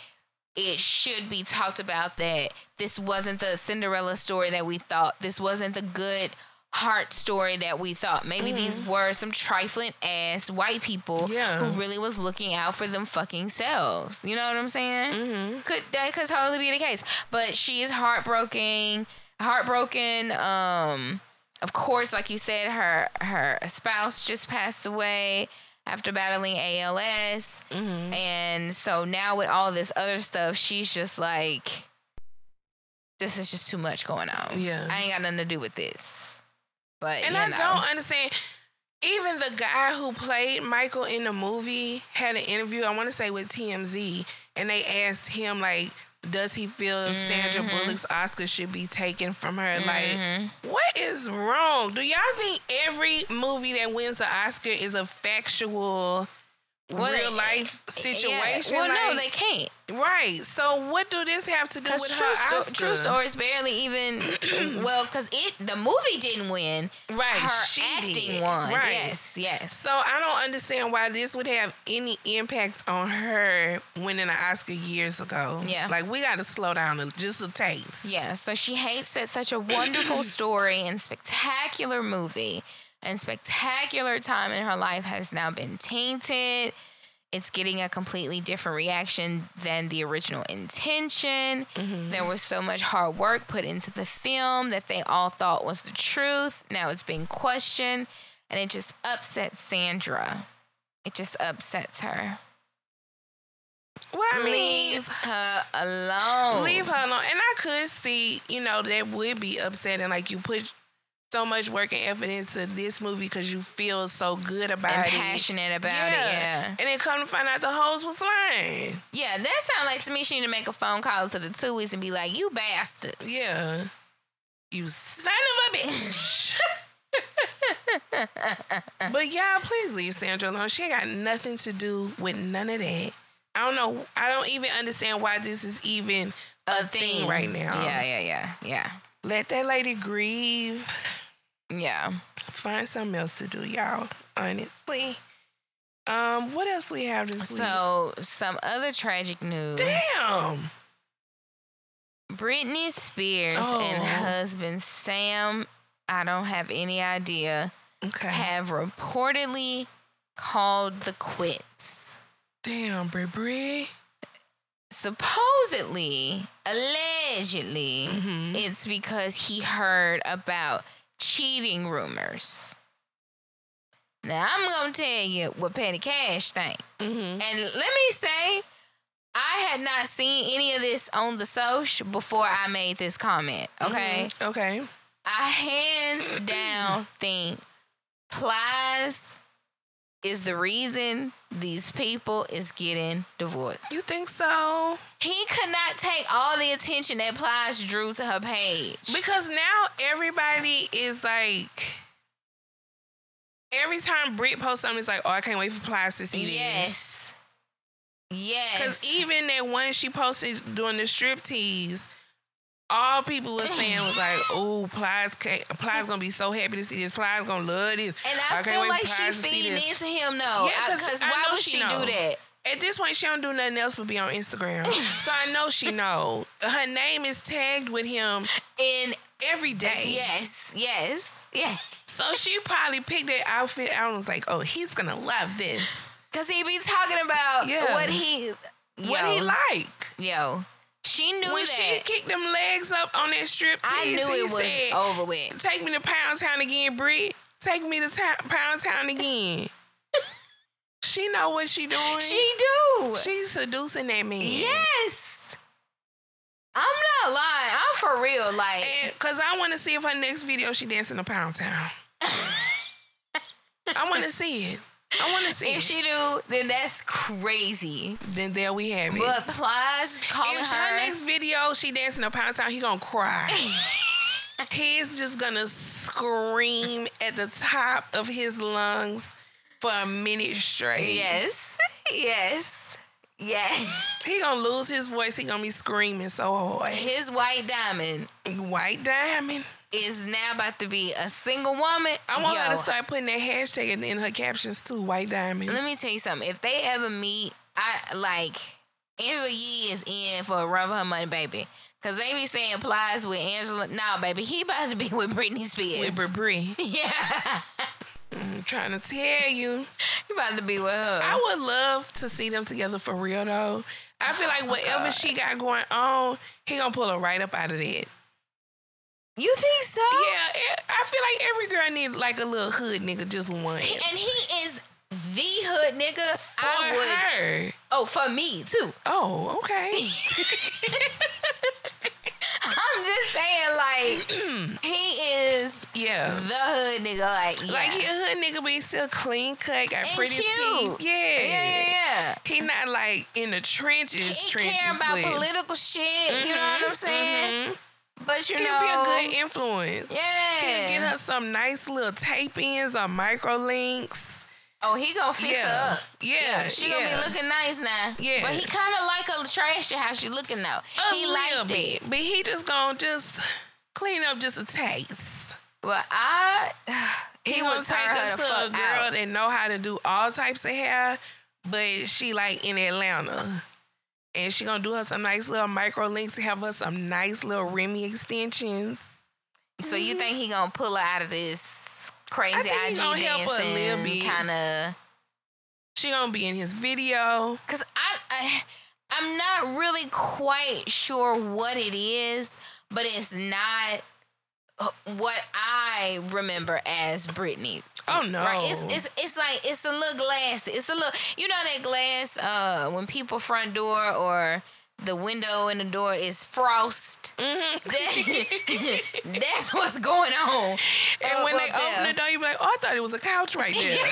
it should be talked about that this wasn't the Cinderella story that we thought. This wasn't the good heart story that we thought. Maybe these were some trifling ass white people. Yeah. who really was looking out for them fucking selves. You know what I'm saying? Mm-hmm. Could that could totally be the case. But she is heartbroken. Heartbroken. Um of course, like you said, her her spouse just passed away after battling ALS, Mm-hmm. and so now with all this other stuff, she's just like, "This is just too much going on. Yeah. I ain't got nothing to do with this." But And I know. don't understand. Even the guy who played Michael in the movie had an interview, I want to say with TMZ, and they asked him like, does he feel Sandra Mm-hmm. Bullock's Oscar should be taken from her? Like, what is wrong? Do y'all think every movie that wins an Oscar is a factual, Well, real life situation? Yeah. Well, no, they can't. right. So what do this have to do with true, her sto- Oscar? true stories barely even. <clears throat> well, because it the movie didn't win. Right, Her she acting did. won. Right. Yes, yes. So I don't understand why this would have any impact on her winning an Oscar years ago. Yeah. Like we got to slow down just a taste. Yeah, so she hates that such a wonderful <clears throat> story and spectacular movie and spectacular time in her life has now been tainted. it's getting a completely different reaction than the original intention. Mm-hmm. There was so much hard work put into the film that they all thought was the truth. Now it's being questioned, and it just upsets Sandra. It just upsets her. Well, I mean, Leave her alone. leave her alone. And I could see, you know, that would be upsetting. Like you put so much work and effort into this movie because you feel so good about and it. passionate about it. Yeah. And then come to find out the hoes was lying. Yeah, that sounds like to me she need to make a phone call to the Tuohys and be like, you bastards. Yeah. You son of a bitch. <laughs> but y'all, please leave Sandra alone. She ain't got nothing to do with none of that. I don't know. I don't even understand why this is even a, thing. right now. Yeah, yeah, yeah, yeah. Let that lady grieve. Yeah. Find something else to do, y'all. Honestly. Um, what else we have this week? So, some other tragic news. Damn. Britney Spears and Oh. husband Sam, I don't have any idea, Okay. have reportedly called the quits. Damn, Brie Brie. Supposedly, allegedly, Mm-hmm. it's because he heard about cheating rumors. Now, I'm going to tell you what Petty Cash think. Mm-hmm. And let me say, I had not seen any of this on the social before I made this comment. Okay. Okay. I hands down think Plies is the reason these people is getting divorced. You think so? he could not take all the attention that Plies drew to her page. Because now everybody is like, every time Brit posts something, it's like, oh, I can't wait for Plies to see this. yes. Yes. Because even that one she posted during the strip tease, all people were saying was like, <sighs> "Oh, Plies, can't- Plies gonna be so happy to see this. Plies gonna love this." and I, can't feel like for she Plies to see feeding this." into him though. Yeah, 'cause Because why would she she do that? At this point, she don't do nothing else but be on Instagram, so I know she <laughs> know her name is tagged with him in every day. yes, yes, yeah. So she probably picked that outfit out and was like, "Oh, he's gonna love this." <laughs> Cause he be talking about Yeah. what he What he like? Yo, she knew When that. she kicked them legs up on that strip tease, I knew it was said, over with. Take me to Pound Town again, Brit. Take me to ta- Pound Town again. <laughs> she know what she doing. She do. She's seducing that man. yes. I'm not lying. I'm for real. Like, And cause I want to see if her next video she dancing to Pound Town. <laughs> I want to see it. I want to see if she do, then that's crazy. then there we have it. But Plies is calling if her. next video she dancing to Pound Town, he gonna cry. <laughs> He's just gonna scream at the top of his lungs for a minute straight. yes, yes, yes. <laughs> He gonna lose his voice. He gonna be screaming so hard. His white diamond White diamond. Is now about to be a single woman. I want her Yo, to start putting that hashtag in, in her captions too. White diamond. Let me tell you something. If they ever meet, I like Angela Yee is in for a run for her money, baby. Cause they be saying plies with Angela. Nah, baby, he about to be with Britney Spears. With Brie. <laughs> yeah, I'm trying to tell you. he about to be with her. I would love to see them together for real though. I feel like whatever she got going on, he gonna pull her right up out of that. You think so? Yeah, I feel like every girl need like a little hood nigga, just one. And he is the hood nigga. for I would. her. Oh, for me too. Oh, okay. <laughs> I'm just saying, like <clears throat> he is yeah. the hood nigga. Like, yeah. Like he a hood nigga, but he still clean cut, got And pretty cute. teeth. Yeah. yeah, yeah, yeah. He not like in the trenches. He trenches, care about but political shit. You know what I'm saying? mhm. But you He know, can be a good influence. yeah. He can get her some nice little tape ins or micro links. Oh, he gonna fix Yeah. her up. Yeah, she yeah. gonna be looking nice now. Yeah. but he kind of like a trashy how she looking though. A he liked bit, it. but he just gonna just clean up just a taste. But I, <sighs> he, He, gonna take her her to a girl out. that know how to do all types of hair, but she like in Atlanta. And she gonna do her some nice little micro links, have her some nice little Remy extensions. So you think he gonna pull her out of this crazy I IG gonna help her a dancing little bit. kind of? She gonna be in his video. Cause I, I I'm not really quite sure what it is, but it's not uh, what I remember as Britney. Oh no! Right? It's it's it's like it's a little glass. It's a little you know that glass uh when people front door or the window in the door is frost. Mm-hmm. That- <laughs> <laughs> that's what's going on. and up- when they up there. open the door, you be like, "Oh, I thought it was a couch right there."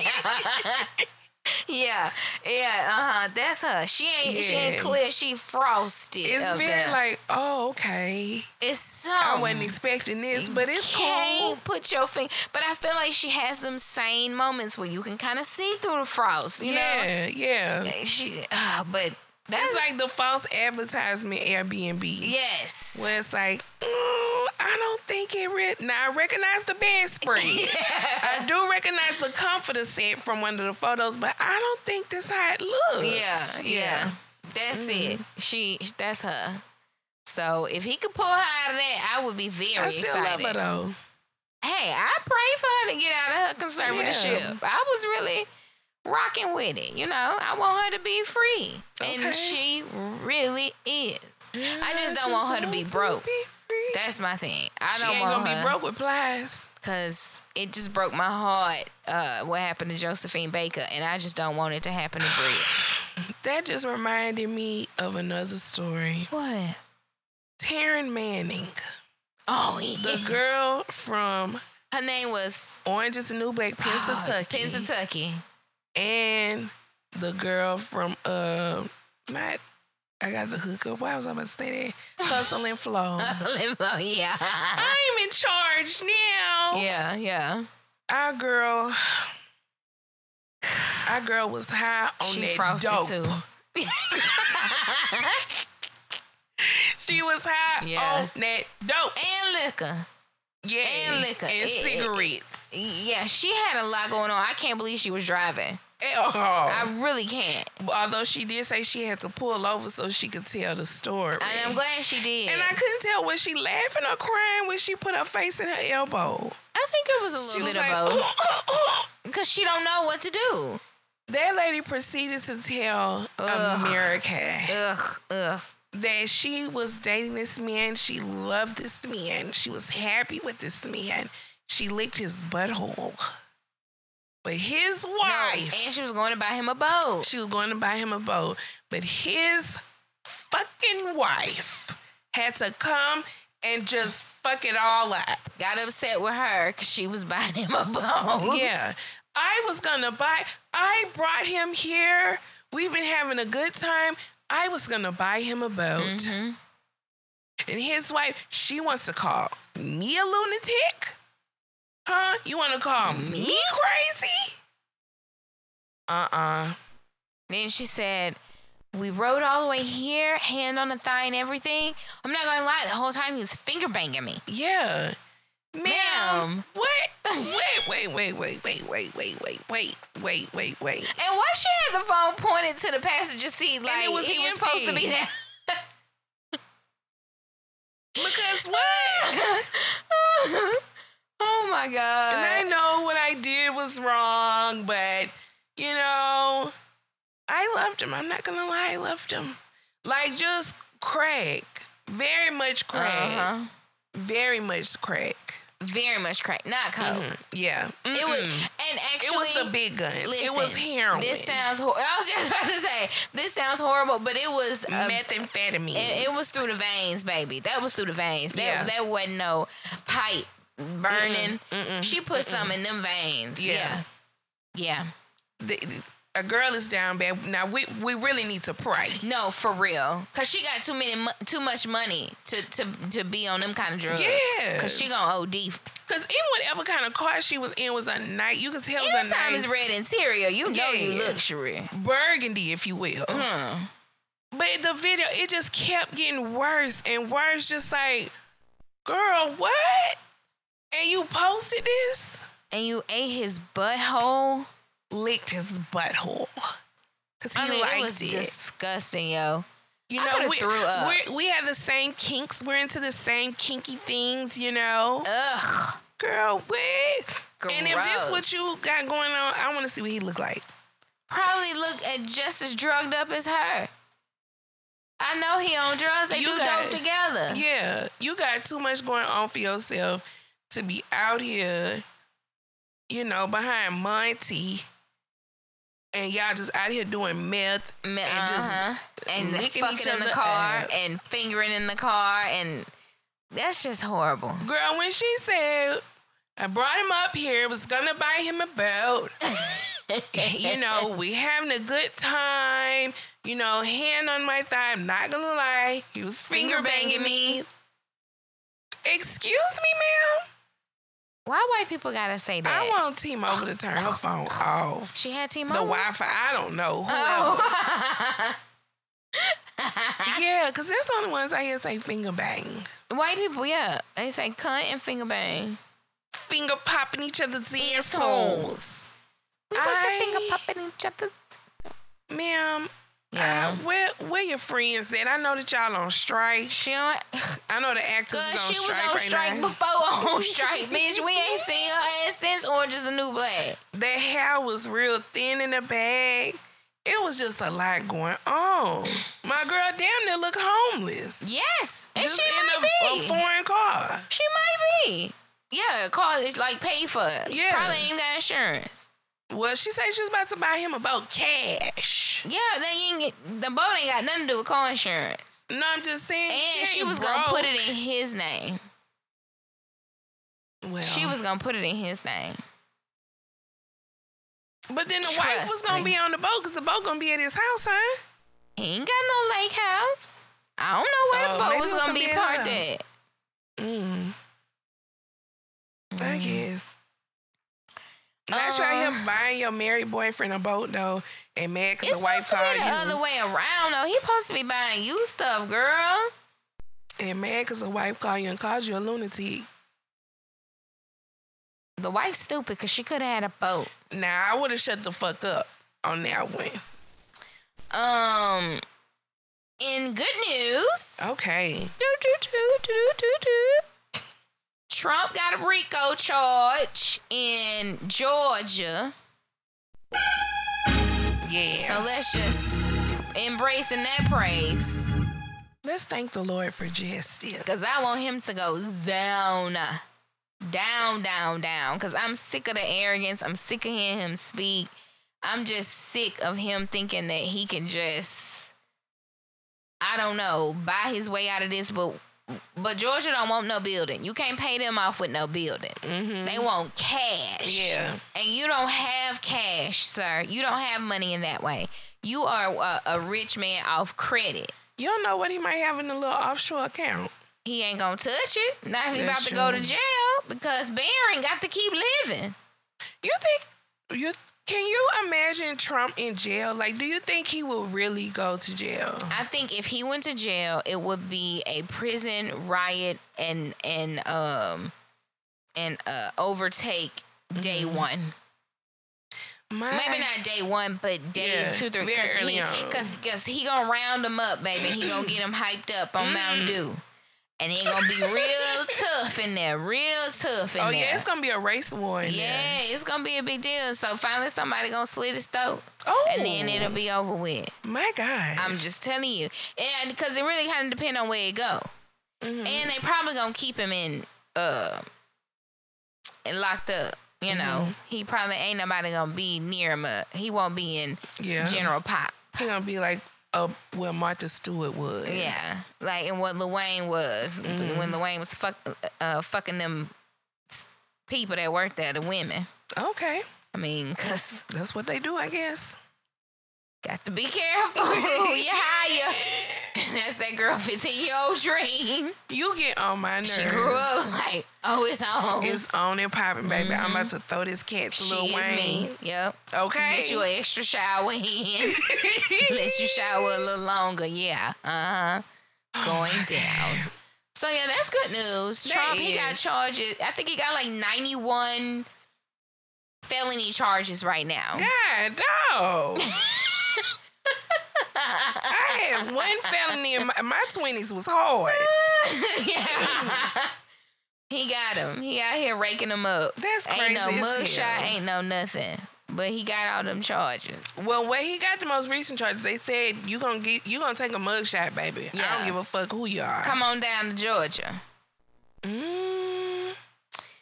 yeah, <laughs> yeah, yeah, uh huh. That's her. She ain't she ain't clear. She frosted. it's very there. like, "Oh, okay." it's so. I wasn't expecting this, but it's cool. Put your finger, but I feel like she has them sane moments where you can kind of see through the frost. You yeah, yeah. she. Uh, but that's It's like the false advertisement Airbnb. yes. Where it's like, mm, I don't think it. Re- now I recognize the bed spread. <laughs> I do recognize the comforter set from one of the photos, but I don't think that's how it looks. Yeah, yeah. That's it. She. That's her. So if he could pull her out of that, I would be very I still excited. love her though. hey, I pray for her to get out of her conservatorship. I was really rocking with it. You know, I want her to be free, Okay. and she really is. I just don't want her to be broke. be free. That's my thing. I she don't ain't want gonna her be broke with plies. because it just broke my heart. Uh, what happened to Josephine Baker, and I just don't want it to happen to Bria. <sighs> That just reminded me of another story. What? Taryn Manning, Oh, the girl from Her name was Orange is the New Black, Pennsylvania, Pennsylvania. And the girl from uh, not. I got the hookup. Why was I about to say that? Hustle and flow. <laughs> Limbo, yeah. I'm in charge now. yeah, yeah. Our girl, our girl was high on She that frosted dope. too. <laughs> She was high Yeah. on that dope. and liquor. Yeah, and liquor. and It- it- cigarettes. Yeah, she had a lot going on. I can't believe she was driving. Oh. I really can't. Although she did say she had to pull over so she could tell the story. And I'm glad she did. And I couldn't tell was she laughing or crying when she put her face in her elbow. I think it was a She little was bit like, of both. <laughs> Because she don't know what to do. that lady proceeded to tell Ugh. America Ugh, ugh. That she was dating this man. She loved this man. She was happy with this man. She licked his butthole. But his wife. No, and she was going to buy him a boat. she was going to buy him a boat. But his fucking wife had to come and just fuck it all up. Got upset with her because she was buying him a boat. Yeah. I was gonna buy I brought him here. We've been having a good time. I was gonna buy him a boat. Mm-hmm. And his wife, she wants to call me a lunatic? Huh? You wanna call me, Me? crazy? Uh-uh. Then she said, We rode all the way here, hand on the thigh and everything. I'm not gonna lie, the whole time he was finger banging me. Yeah. Ma'am. What? Wait, wait, wait, wait, wait, wait, wait, wait, wait, wait, wait, wait. And why she had the phone pointed to the passenger seat like it was he was supposed to be there? Because what? oh my god. And I know what I did was wrong, but you know, I loved him. I'm not gonna lie, I loved him. Like just crack. Very much crack. uh-huh. Very much crack. Very much crack, not coke. Mm, yeah. It was, Mm-mm. and it actually, was the big guns. it was listen, heroin. This sounds. Hor- I was just <laughs> about to say this sounds horrible, but it was. Uh, methamphetamine. it, it was through the veins, baby. That was through the veins. That Yeah. that wasn't no pipe burning. Mm-mm. She put some in them veins. Yeah. yeah. Yeah. The- the- a girl is down bad. Now we we really need to pray. No, for real. Cause she got too many, too much money to to to be on them kind of drugs. Yeah. Cause she gonna OD. Cause even whatever kind of car she was in was a night. You could tell it was a nice it's red interior, you know you luxury. burgundy, if you will. Hmm. But the video, it just kept getting worse and worse. Just like, girl, what? And you posted this? And you ate his butthole. Licked his butthole. Cause he I mean, liked it was it. disgusting, yo. you know, we, threw up. we're- have the same kinks. We're into the same kinky things, you know. Ugh. Girl, what? And if this what you got going on, I want to see what he look like. Probably look at just as drugged up as her. I know he on drugs. They You do got- dope together. Yeah, you got too much going on for yourself to be out here, you know, behind Monty. And y'all just out here doing meth Ma- and just uh-huh. and licking each fucking in the car up. and fingering in the car and that's just horrible. Girl, when she said I brought him up here, was gonna buy him a boat. <laughs> you know, we having a good time. You know, hand on my thigh. I'm not gonna lie, he was finger, Finger banging banging me. Excuse me, ma'am. Why white people gotta say that? I want T-Mobile to turn her phone off. she had The T-Mobile. The Wi-Fi, I don't know. Oh. <laughs> Yeah, because that's the only ones I hear say finger bang. white people, yeah, they say cunt and finger bang. Finger popping each other's Assholes. We was I- finger popping each other's. Ma'am, Yeah. uh, where where your friends at? I know that y'all on strike. She don't, I know the actors Cause on she was on right strike now. before <laughs> on strike, bitch. We ain't seen her ass since Orange is the New Black. That hair was real thin in the bag. It was just a lot going on. My girl damn near look homeless. Yes, and just she in might a, a foreign car. She might be. Yeah, car is like paid for. Yeah. Probably ain't got insurance. Well, she said she was about to buy him a boat cash. Yeah, they ain't the boat ain't got nothing to do with car insurance. No, I'm just saying. And she ain't was gonna put it in his name. Well, She was gonna put it in his name. But then the wife was gonna me. be on the boat because the boat gonna be at his house, huh? He ain't got no lake house. I don't know where Oh, the boat was was gonna gonna be be parked at. Mm, I Mhm. guess. Not sure Uh, him buying your married boyfriend a boat though, and mad because the wife supposed to called be the you, other way around though. He supposed to be buying you stuff, girl. and mad because the wife called you and called you a lunatic. The wife's stupid because she could have had a boat. Now I would have shut the fuck up on that one. Um, in good news, Okay. doo, doo, doo, doo, doo, doo. Trump got a RICO charge in Georgia. Yeah. So let's just embracing that praise Let's thank the Lord for justice. because I want him to go down, down, down, down. Because I'm sick of the arrogance. I'm sick of hearing him speak. I'm just sick of him thinking that he can just, I don't know, buy his way out of this. But but Georgia don't want no building. You can't pay them off with no building. Mm-hmm. They want cash. Yeah. And you don't have cash, sir. You don't have money in that way. You are a, a rich man off credit. You don't know what he might have in a little offshore account. He ain't gonna touch it. Now he about to go to jail because Barron got to keep living. You think you can you imagine Trump in jail? Like, do you think he will really go to jail? I think if he went to jail, it would be a prison riot and and um and uh overtake day Mm-hmm. one. My, Maybe not day one, but day Yeah, two, three. very Cause early he, cause, cause he gonna round them up, baby. He gonna get them hyped up on Mountain Dew, and he gonna be real tough in there, real tough in Oh there. Oh yeah, it's gonna be a race war in yeah, there. it's gonna be a big deal. So finally, somebody gonna slit his throat, Oh, and then it'll be over with. my God. I'm just telling you, and because it really kind of depend on where it go, Mhm. and they probably gonna keep him in, uh, and locked up. You know, Mm-hmm. he probably ain't nobody gonna be near him. Uh, he won't be in yeah, General Pop. he gonna be like uh, where Martha Stewart was. Yeah, like and what Lil Wayne was Mm-hmm. when Lil Wayne was fuck, uh, fucking them people that worked there, the women. Okay, I mean, cause that's what they do, I guess. got to be careful who you hire. <laughs> That's that girl fifteen year old dream. You get on my nerves. She grew up like, oh, it's on. It's on and popping, baby. I'm about to throw this cat to she Lil Wayne. me. Yep. Okay. Get you an extra shower in. <laughs> Let you shower a little longer. Yeah. Uh huh. Oh Going <sighs> down. So yeah, that's good news. That Trump, he got charges. I think he got like 91 felony charges right now. God, dog. <laughs> I had one felony in my, my 20s was hard. <laughs> yeah. He got him. He out here raking them up. That's crazy. Ain't no mugshot, ain't no nothing. But he got all them charges. Well, when he got the most recent charges, they said you gonna get you gonna take a mugshot, baby. I Yeah. don't give a fuck who you are. Come on down to Georgia. Mm,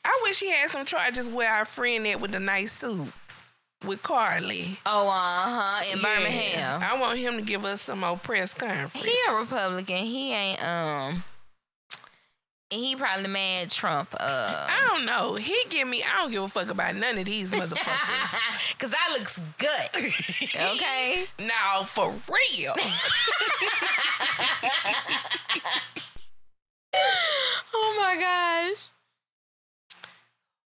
I wish he had some charges where our friend at with the nice suits with Carly. Oh, uh huh. In Yeah. Birmingham. I want him to give us some more press conference. He a Republican. He ain't um. He probably mad Trump. Uh, I don't know. He give me. I don't give a fuck about none of these motherfuckers. <laughs> cause I looks good. <laughs> Okay. now for real. <laughs> oh my gosh.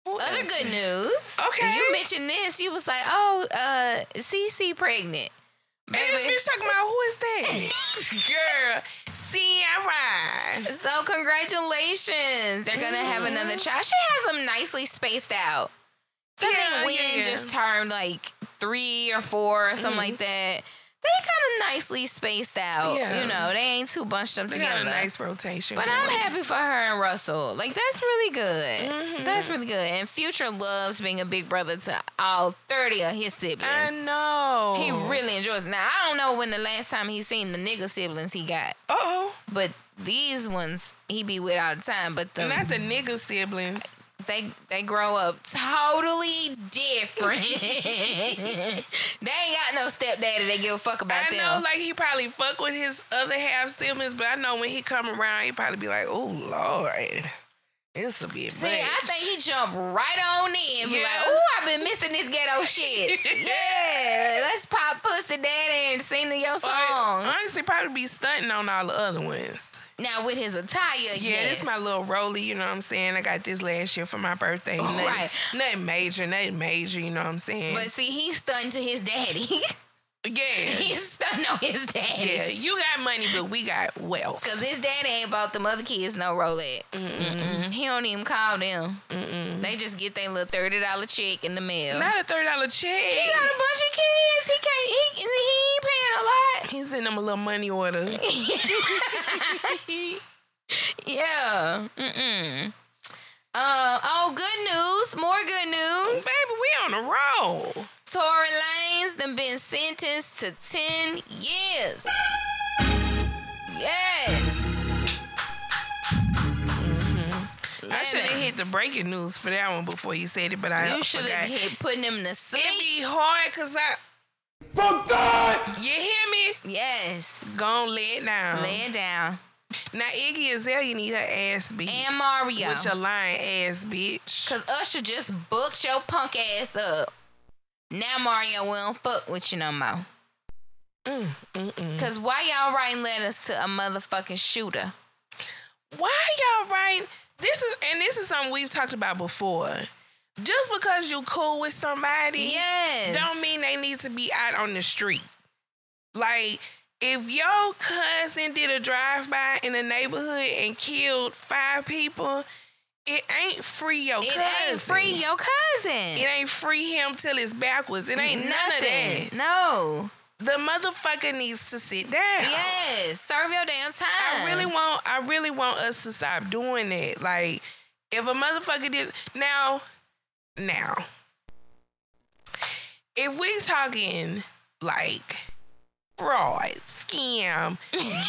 Other good news. Okay. You mentioned this. You was like, oh, uh, CC pregnant. And this Baby. bitch talking about who is that? <laughs> Girl, Ciara. So congratulations. They're gonna have another child. She has them nicely spaced out. So I think Win yeah, yeah. just turned like three or four or something like that. They kind of nicely spaced out. Yeah. You know, they ain't too bunched up They together. got a nice rotation. But I'm happy for her and Russell. Like that's really good. Mm-hmm. That's really good. And Future loves being a big brother to all 30 of his siblings. I know. He really enjoys. it. Now I don't know when the last time he seen the nigga siblings he got, Oh, but these ones he be with all the time. But the not the nigga siblings. They they grow up totally different. <laughs> they ain't got no stepdaddy they give a fuck about I them. I know, like he probably fuck with his other half siblings, but I know when he come around, he probably be like, "Oh Lord, this will be a See, much." I think he jumped right on in. Be Yeah. like, "Ooh, I've been missing this ghetto <laughs> shit. yeah, let's pop pussy daddy and sing to your But songs." honestly, probably be stunting on all the other ones. Now with his attire, Yeah, yes. this is my little rolly, you know what I'm saying? I got this last year for my birthday. Nothing, Right. nothing major, nothing major, you know what I'm saying? But see, he's stunned to his daddy. <laughs> yeah. <laughs> he's stunned on his daddy. Yeah, you got money, but we got wealth. Cause his daddy ain't bought the other kids no Rolex. Mm-mm. He don't even call them. They just get their little thirty dollar check in the mail. Not a thirty dollar check. he got a bunch of kids. He can't. He he ain't paying a lot. He's sending them a little money order. <laughs> <laughs> Yeah. Mm-mm. Uh, oh, good news. More good news. Baby, we on a roll. Tory Lanez done been sentenced to 10 years. Yes. Mm-hmm. I should have hit the breaking news for that one before you said it, but I You should have hit putting him to sleep. It be hard because I. For God! You hear me? Yes. Gon' lay it down. Lay it down. Now Iggy Azalea need her ass beat. And Mario. With your lying ass bitch. Cause Usher just booked your punk ass up. Now Mario won't fuck with you no more. Mm, Cause why y'all writing letters to a motherfucking shooter? Why y'all writing? This is and this is something we've talked about before. Just because you cool with somebody, Yes. don't mean they need to be out on the street. Like, if your cousin did a drive by in a neighborhood and killed five people, it ain't free your It cousin. It ain't free your cousin. It ain't free him till it's backwards. It ain't none of that. No. The motherfucker needs to sit down. Yes. Serve your damn time. I really want I really want us to stop doing that. Like if a motherfucker did now now if we talking like fraud, scam,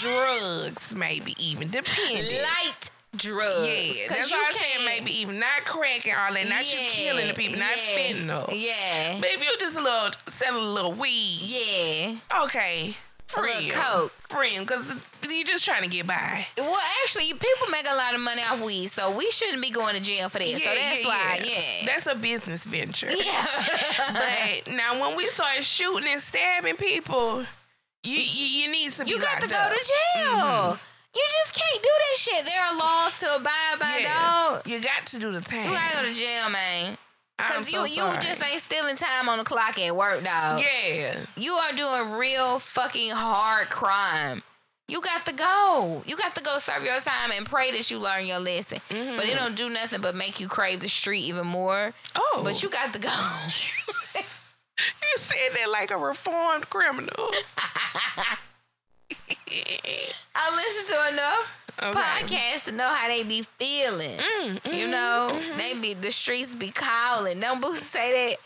drugs, maybe even dependent. light drugs. Yeah, that's why I said can't- maybe even not cracking all that, not you killing the people, not yeah, fentanyl. Yeah. But if you just a little selling a little weed, Yeah. okay, friend, coke. friend, because you just trying to get by. Well, actually, people make a lot of money off weed, so we shouldn't be going to jail for that. so that's why, yeah. That's a business venture. yeah. But now when we start shooting and stabbing people, you you, you need to be you got to go up. to jail. You just can't do that shit. There are laws to abide by, Yeah. dog. You got to do the time. You gotta go to jail, man. Cause so you sorry. you just ain't stealing time on the clock at work, dog. Yeah. You are doing real fucking hard crime. You got to go. You got to go serve your time and pray that you learn your lesson. Mm-hmm. But it don't do nothing but make you crave the street even more. Oh. But you got to go. <laughs> <laughs> you said that like a reformed criminal. <laughs> I listen to enough. Okay. podcasts to know how they be feeling. Mm, you mhm, know, mhm. they be the streets be calling. Don't Boosie say that?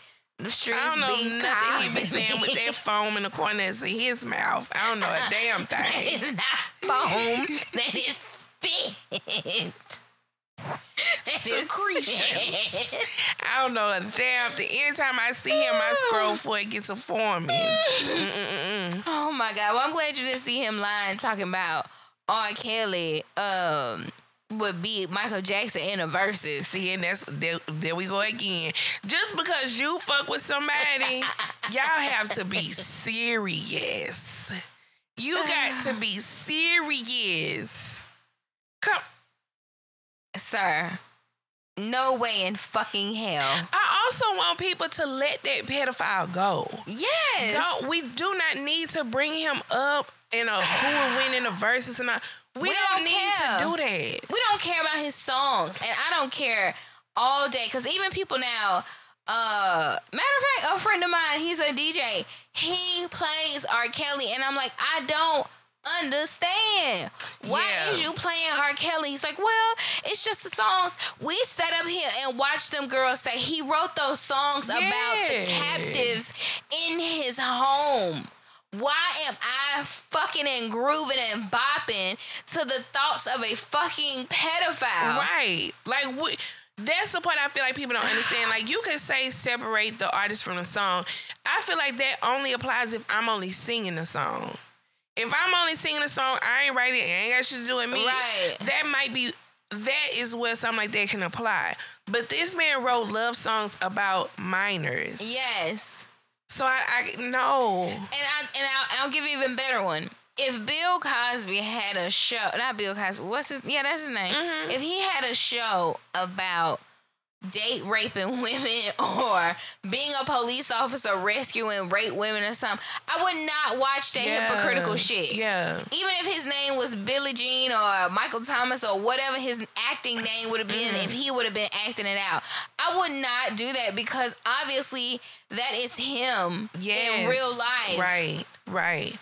The streets I don't know be nothing calling. he be saying with that <laughs> foam in the corners of his mouth. I don't know a damn thing. is not foam. that is spit. Secretions. <laughs> I don't know a damn thing. Anytime I see him, I scroll for it gets a forming. Mm-mm-mm. Oh my God. Well, I'm glad you didn't see him lying talking about R. Kelly um would be Michael Jackson in a versus. See, and that's there, there we go again. Just because you fuck with somebody, <laughs> y'all have to be serious. You got to be serious. Come, Sir, no way in fucking hell. I also want people to let that pedophile go. Yes. Don't we do not need to bring him up in a who will win in the verses and I, we, We don't, don't need care. to do that. we don't care about his songs, and I don't care all day because even people now. Uh, matter of fact, a friend of mine, he's a DJ. He plays R. Kelly, and I'm like, I don't understand. Why Yeah. is you playing R. Kelly? He's like, well, it's just the songs. We sat up here and watched them girls say he wrote those songs about the captives in his home. Why am I fucking and grooving and bopping to the thoughts of a fucking pedophile? Right. Like we, that's the part I feel like people don't understand. Like you can say separate the artist from the song. I feel like that only applies if I'm only singing the song. If I'm only singing a song, I ain't writing it. it ain't got shit to do with me. Right. That might be that is where something like that can apply. But this man wrote love songs about minors. Yes. So I, I no. And I and I'll, I'll give you an even better one. If Bill Cosby had a show, not Bill Cosby, what's his? Yeah, that's his name. Mm-hmm. If he had a show about date raping <laughs> women or being a police officer rescuing rape women or something, I would not watch that Yeah. hypocritical shit. Yeah. even if his name was Billie Jean or Michael Thomas or whatever his acting name would have been, Mm-hmm. if he would have been acting it out, I would not do that because obviously that is him Yes. in real life. Right. Right.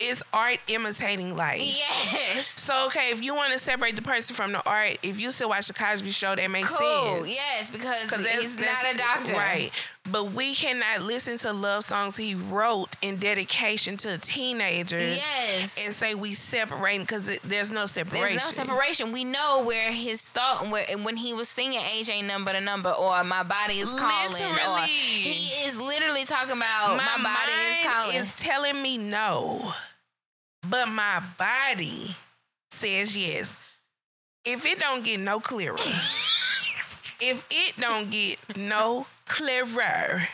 It's art imitating life. Yes. So okay, if you want to separate the person from the art, if you still watch the Cosby Show, that makes Cool. sense. Yes, because he's that's- not a doctor. right? But we cannot listen to love songs he wrote in dedication to teenagers. Yes. and say we separating because there's no separation. There's no separation. We know where his thought, where when he was singing "Age Ain't Number the Number" or "My Body Is Calling," or he is literally talking about My, "My, Body Is Calling." is telling me no, but my body says yes. If it don't get no clearer, <laughs> if it don't get no clearer,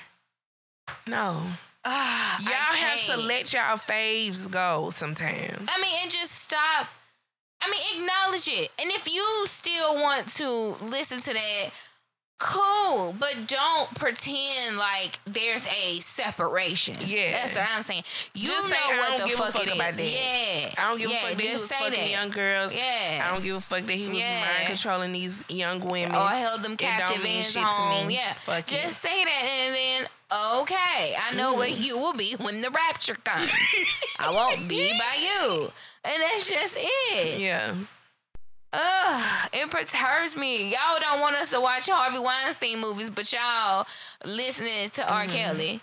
no. Ah, I Y'all have to let y'all faves go sometimes. I mean, and just stop. I mean, acknowledge it. And if you still want to listen to that, cool. But don't pretend like there's a separation. Yeah. that's what I'm saying. You Just know I what the fuck, fuck it is. about that. Yeah, I don't give yeah, a fuck that he was fucking that. young girls. Yeah. I don't give a fuck that he was Yeah. mind controlling these young women. or held them captive in his to home. me. Yeah, Fuck just it. say that, and then okay, I know where Mm. you will be when the rapture comes. I won't be by you, and that's just it. <laughs> Yeah. Ugh, it perturbs me. Y'all don't want us to watch Harvey Weinstein movies, but y'all listening to R. Mm-hmm. Kelly.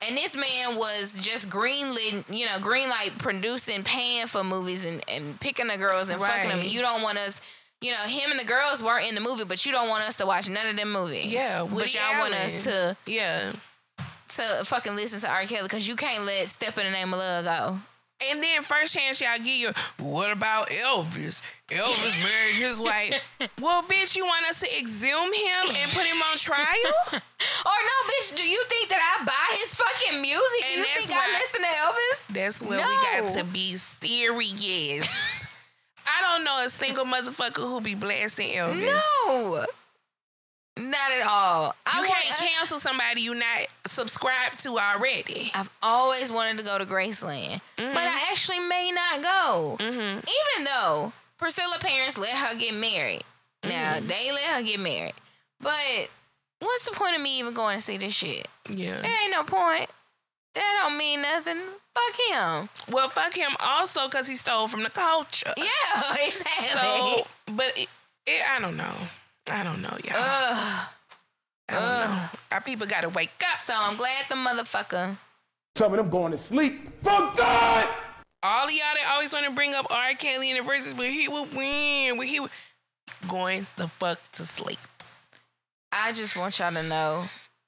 And this man was just greenlit, you know, green light producing, paying for movies and, and picking the girls and fucking them. You don't want us, you know, him and the girls weren't in the movie, but you don't want us to watch none of them movies. Yeah. but y'all want us to Yeah. to fucking listen to R. Kelly because you can't let Step in the Name of Love go. And then first chance y'all give you, what about Elvis? Elvis married his <laughs> wife. well, bitch, you want us to exhume him and put him on trial? <laughs> Or no, bitch, do you think that I buy his fucking music? And you think I listen to Elvis? That's where we got to be serious. <laughs> I don't know a single motherfucker who be blasting Elvis. No. Not at all. I You want- can't cancel somebody you not subscribed to already. I've always wanted to go to Graceland, Mm-hmm. but I actually may not go. Even though Priscilla parents let her get married. Now, Mm-hmm. they let her get married. But what's the point of me even going to see this shit? Yeah. There ain't no point. That don't mean nothing. Fuck him. Well, fuck him also because he stole from the culture. Yeah, <laughs> exactly. So, but it, it, I don't know. I don't know, y'all. Ugh. I don't know. Our people gotta wake up. So I'm glad the motherfucker. Some of them going to sleep. For God! All of y'all that always want to bring up R. Kelly in the verses, but he would win. But he would going the fuck to sleep. I just want y'all to know.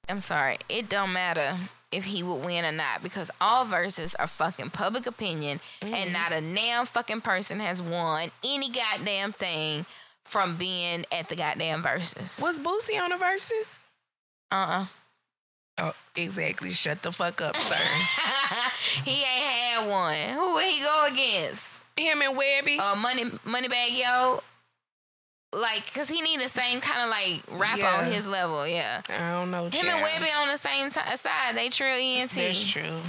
I'm sorry. It don't matter if he would win or not because all verses are fucking public opinion, and mm-hmm. not a damn fucking person has won any goddamn thing from being at the goddamn verses. Was Boosie on the verses? Uh. uh Oh, exactly. Shut the fuck up, sir. <laughs> he ain't had one. Who would he go against? Him and Webbie. Uh, money, money bag, Yo. Like, cause he need the same kind of like rap Yeah. on his level. Yeah. I don't know. Him child. and Webbie on the same ti side. They trill ENT. That's true.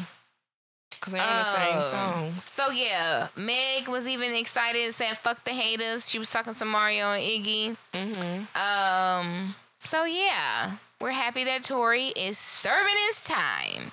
Cause they on the same Oh. songs. So yeah, Meg was even excited. And said "fuck the haters." She was talking to Mario and Iggy. Mm-hmm. Um. So yeah, we're happy that Tory is serving his time.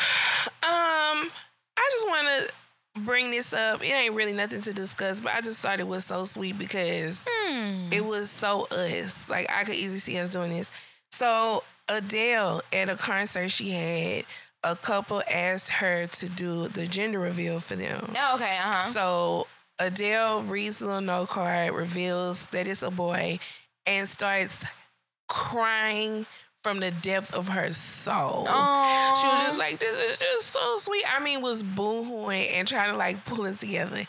<sighs> Um, I just want to bring this up. It ain't really nothing to discuss, but I just thought it was so sweet because Hmm. it was so us. Like I could easily see us doing this. So Adele at a concert she had, a couple asked her to do the gender reveal for them. Oh, okay. Uh huh. So Adele reads the no card, reveals that it's a boy, and starts crying from the depth of her soul. Oh. She was just like, this is just so sweet. I mean, was boohooing and trying to like pull it together.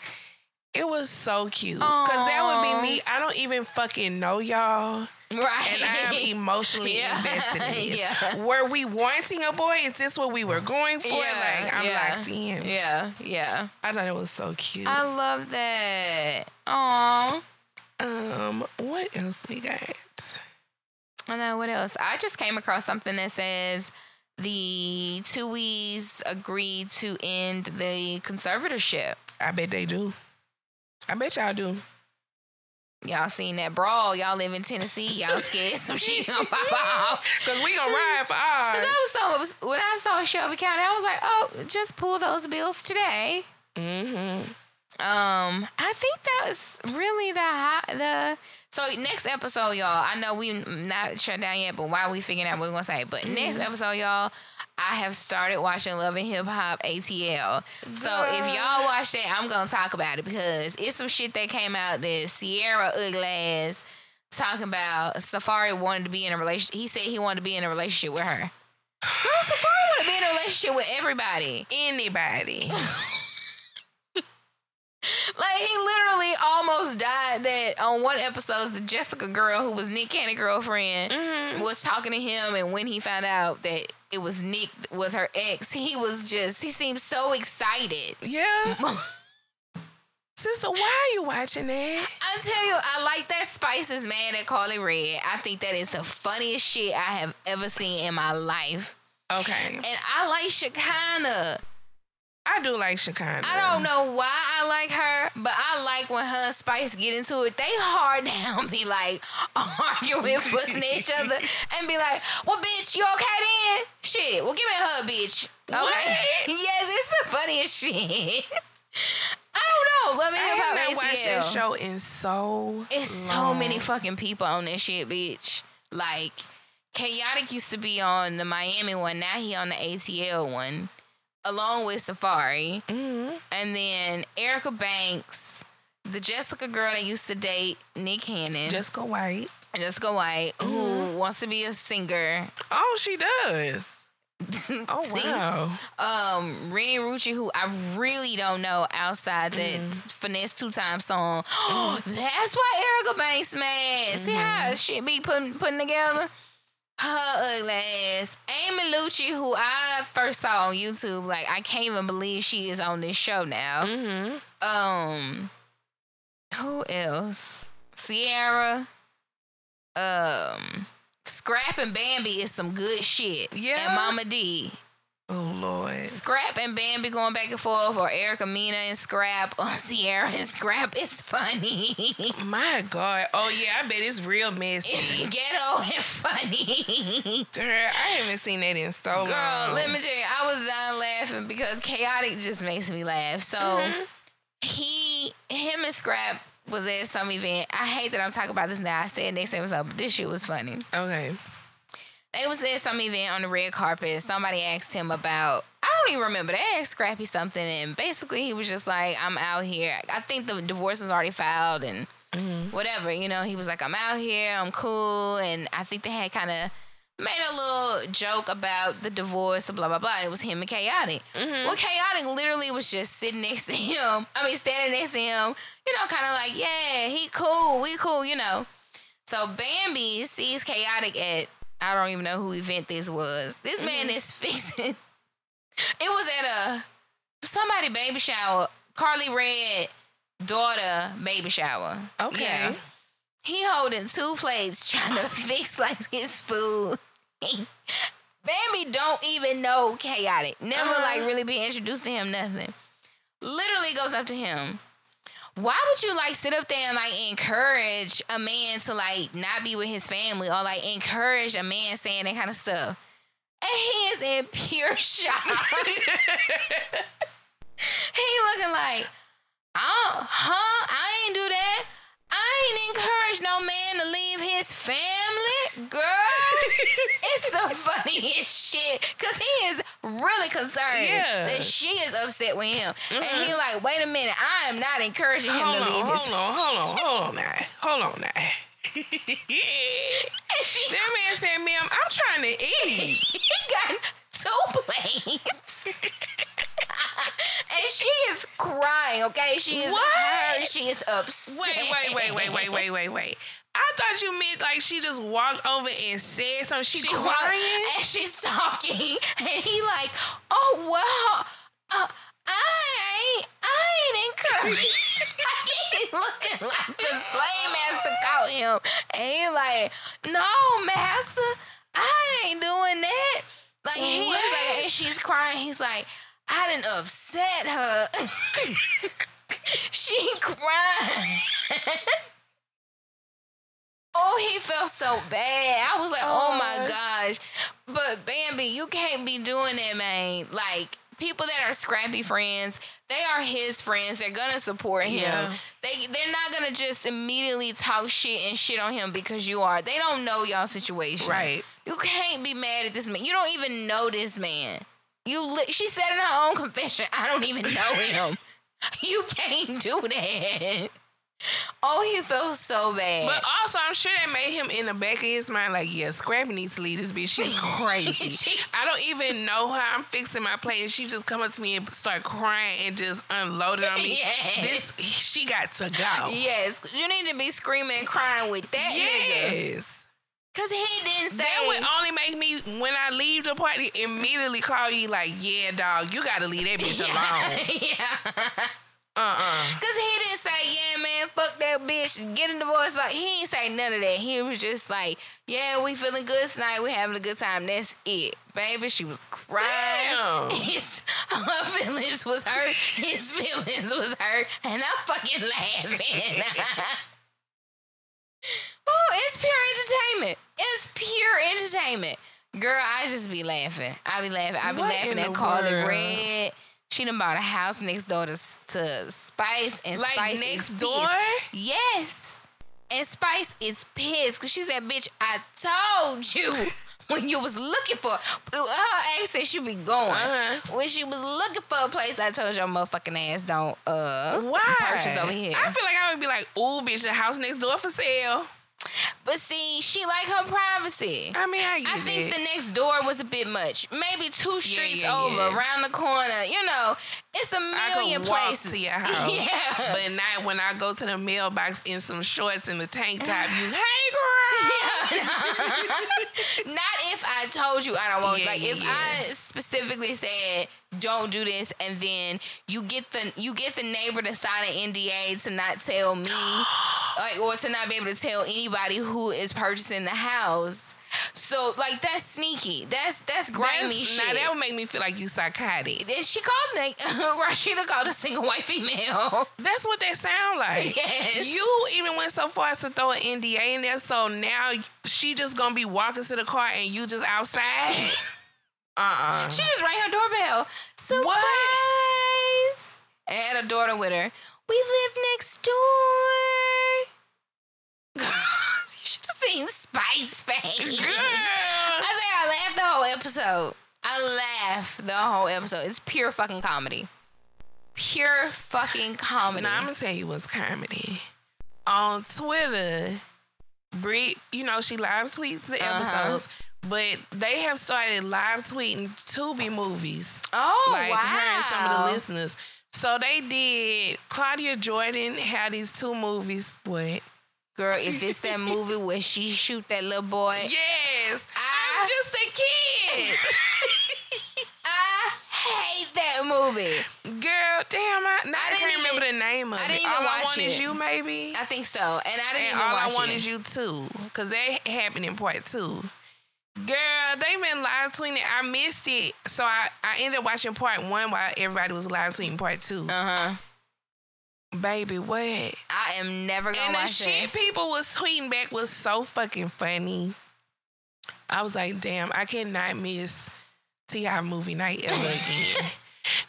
It was so cute. Cause that would be me. I don't even fucking know y'all. Right. And I am <laughs> emotionally Yeah. invested in this. Yeah. Were we wanting a boy? Is this what we were going for? Yeah, like I'm yeah. locked in. yeah. Yeah. I thought it was so cute. I love that. Aw. Um, what else we got? I know what else. I just came across something that says the Tuohys agreed to end the conservatorship. I bet they do. I bet y'all do. Y'all seen that brawl? Y'all live in Tennessee. Y'all scared some <laughs> shit gonna pop off. Cause we gonna ride for ours. Cause I was so when I saw Shelby County, I was like, oh, just pull those bills today. Mm-hmm. Um, I think that was really the high, the. So next episode, y'all. I know we not shut down yet, but while we figuring out what we're gonna say, but next episode, y'all. I have started watching Love and Hip Hop ATL. So if y'all watch that, I'm gonna talk about it because it's some shit that came out that Sierra ugly ass talking about Safaree wanted to be in a relationship. He said he wanted to be in a relationship with her. Girl, Safaree want to be in a relationship with everybody. Anybody. <laughs> Like he literally almost died. That on one episode, the Jessica girl who was Nick Cannon girlfriend mm-hmm. was talking to him, and when he found out that it was Nick was her ex, he was just he seemed so excited. yeah. <laughs> Sister, why are you watching that? I tell you, I like that Spice is mad at Karlie Redd. I think that is the funniest shit I have ever seen in my life. Okay. And I like Shekinah. I do like Shekinah. I don't know why I like her, but I like when her and Spice get into it. They hard <laughs> down, be like arguing, fussing at each other, <laughs> and be like, "Well, bitch, you okay then? Shit, well, give me a hug, bitch." Okay. What? <laughs> yes, it's the funniest shit. I don't know. Let me I hear have about not watched that show in so It's so many fucking people on this shit, bitch. Like, Chaotic used to be on the Miami one. Now he on the ATL one, along with Safaree. Mhm. And then Erica Banks, the Jessica girl that used to date Nick Cannon, Jessica White. Jessica White, Mm-hmm. who wants to be a singer. Oh, she does. <laughs> Oh wow. Um, Renni Rucci, who I really don't know outside that Mm-hmm. finesse two time song. <gasps> That's why Erica Banks mad. See Mm-hmm. how shit be putting putting together. Her ugly ass. Amy Lucci, who I first saw on YouTube, like I can't even believe she is on this show now. Mm-hmm. Um, who else? Sierra. Um, Scrap and Bambi is some good shit. Yeah. And Mama D. Oh Lord. Scrap and Bambi going back and forth, or Erica Mena and Scrap, or <laughs> Sierra and Scrap. It's funny. <laughs> My God. Oh yeah, I bet it's real messy. it's ghetto and funny. <laughs> Girl, I haven't seen that in so long. Girl, let me tell you, I was done laughing because chaotic just makes me laugh. So Mm-hmm. he, him and Scrap was at some event. I hate that I'm talking about this now. I said next episode, but this shit was funny. Okay. They was at some event on the red carpet. Somebody asked him about I don't even remember. They asked Scrappy something, and basically he was just like, "I'm out here." I think the divorce was already filed, and mm-hmm. whatever. You know, he was like, "I'm out here. I'm cool," and I think they had kind of made a little joke about the divorce, blah blah blah. It was him and Chaotic. Mm-hmm. Well, Chaotic literally was just sitting next to <laughs> him. I mean, standing next to him. You know, kind of like, "Yeah, he cool. We cool." You know. So Bambi sees Chaotic at I don't even know who event this was. This man is <laughs> fixing. It was at a somebody baby shower. Karlie Redd daughter baby shower. Okay. Yeah. He holding two plates trying to <laughs> fix like his food. <laughs> Bambi don't even know chaotic. Never Uh-huh. like really be introduced to him. Nothing. Literally goes up to him. Why would you like sit up there and like encourage a man to like not be with his family or like encourage a man saying that kind of stuff? And he is in pure <laughs> shock. <laughs> he looking like, oh, huh? I ain't do that. I ain't encourage no man to leave his family, girl. <laughs> it's the funniest shit because he is really concerned Yeah. that she is upset with him, and he mm-hmm. like, wait a minute, I am not encouraging him Hold to on, leave hold his. Hold on, hold on, hold on now. Hold on now. <laughs> She, That man said, ma'am, I'm trying to eat. <laughs> he got two plates. And she is crying, okay? She is What? hurt. She is upset. Wait, wait, wait, wait, wait, wait, wait, wait. I thought you meant like she just walked over and said something. She, She crying. crying and she's talking, <laughs> and he like, oh well, uh, I ain't, I ain't <laughs> encouraged. he looking like the slave master caught him, and he like, no, master, I ain't doing that. Like he is like, and she's crying. He's like, I didn't upset her. <laughs> she cried. Oh, he felt so bad. I was like, oh my Oh. gosh. But Bambi, you can't be doing that, man. Like, people that are scrappy friends, they are his friends. They're gonna support him. Yeah. They they're not gonna just immediately talk shit and shit on him because you are. They don't know y'all situation. Right. You can't be mad at this man. You don't even know this man. You li- she said in her own confession, I don't even know him. <laughs> you can't do that. Oh, he felt so bad. But also, I'm sure that made him in the back of his mind like, yeah, Scrappy needs to leave this bitch. She's <laughs> crazy. She- I don't even know her. I'm fixing my plate, and she just come up to me and start crying and just unloaded on me. <laughs> Yes. This she got to go. Yes, you need to be screaming and crying with that nigga. Yes. Cause he didn't say. That would only make me when I leave the party immediately call you like, yeah, dog, you gotta leave that bitch <laughs> alone. yeah. Uh uh Cause he didn't say, yeah, man, fuck that bitch, get a divorce. Like he didn't say none of that. He was just like, yeah, we feeling good tonight. We having a good time. That's it, baby. She was crying. Damn. <laughs> His her feelings was hurt. His <laughs> feelings was hurt, and I'm fucking laughing. It's pure entertainment. It's pure entertainment. Girl, I just be laughing. I be laughing. I be What laughing at Karlie? Redd. She done bought a house next door to, to Spice, and Like Spice next is door? pissed. Yes. And Spice is pissed because she said, bitch, I told you <laughs> when you was looking for her accent should be going. Uh-huh. When she was looking for a place, I told your motherfucking ass don't uh Why? purchase over here. I feel like I would be like, ooh, bitch, the house next door for sale. But see, she like her privacy. I mean, I I think it. the next door was a bit much. Maybe two streets yeah, over, yeah. around the corner. You know, it's a million walk places. to your <laughs> house. Yeah. But not when I go to the mailbox in some shorts and a tank top. <sighs> You, hey, girl. <laughs> Not if I told you I don't want. Yeah, like yeah, if yeah. I specifically said don't do this, and then you get the you get the neighbor to sign an NDA to not tell me, <gasps> <gasps> <gasps> like or to not be able to tell anybody who is purchasing the house. So like that's sneaky. That's that's grimy That's- shit. Now that would make me feel like you psychotic. And she called Nick. <laughs> Rashida called a single white female. That's what they sound like. <laughs> Yes. You even went so far as to throw an NDA in there, so now she just gonna be walking to the car and you just outside. <laughs> uh uh She just rang her doorbell. Surprise! And had a daughter with her. We live next door. You should have seen Spice face. Girl. <laughs> I say I laughed the whole episode. I laughed the whole episode. It's pure fucking comedy. Pure fucking comedy. Now I'm gonna tell you what's comedy. On Twitter, Brit, you know, she live tweets the Uh-huh. episodes, but they have started live tweeting Tubi movies. oh like wow! her and some of the listeners. So they did. Claudia Jordan had these two movies. What? Girl, if it's that <laughs> movie where she shoot that little boy, Yes, I- I'm just a kid. <laughs> I hate that movie. Girl, damn, I, I, didn't can't remember the name of I it. didn't even all I watch want is you, maybe. I think so, and I didn't And even all I watch want it. is you too, cause that happened in part two. Girl, they been live tweeting. It. I missed it, so I, I ended up watching part one while everybody was live tweeting part two. Uh huh. Baby, what? I am never gonna And the shit it. people was tweeting back was so fucking funny. I was like, damn, I cannot miss T.I. movie night ever <laughs> again.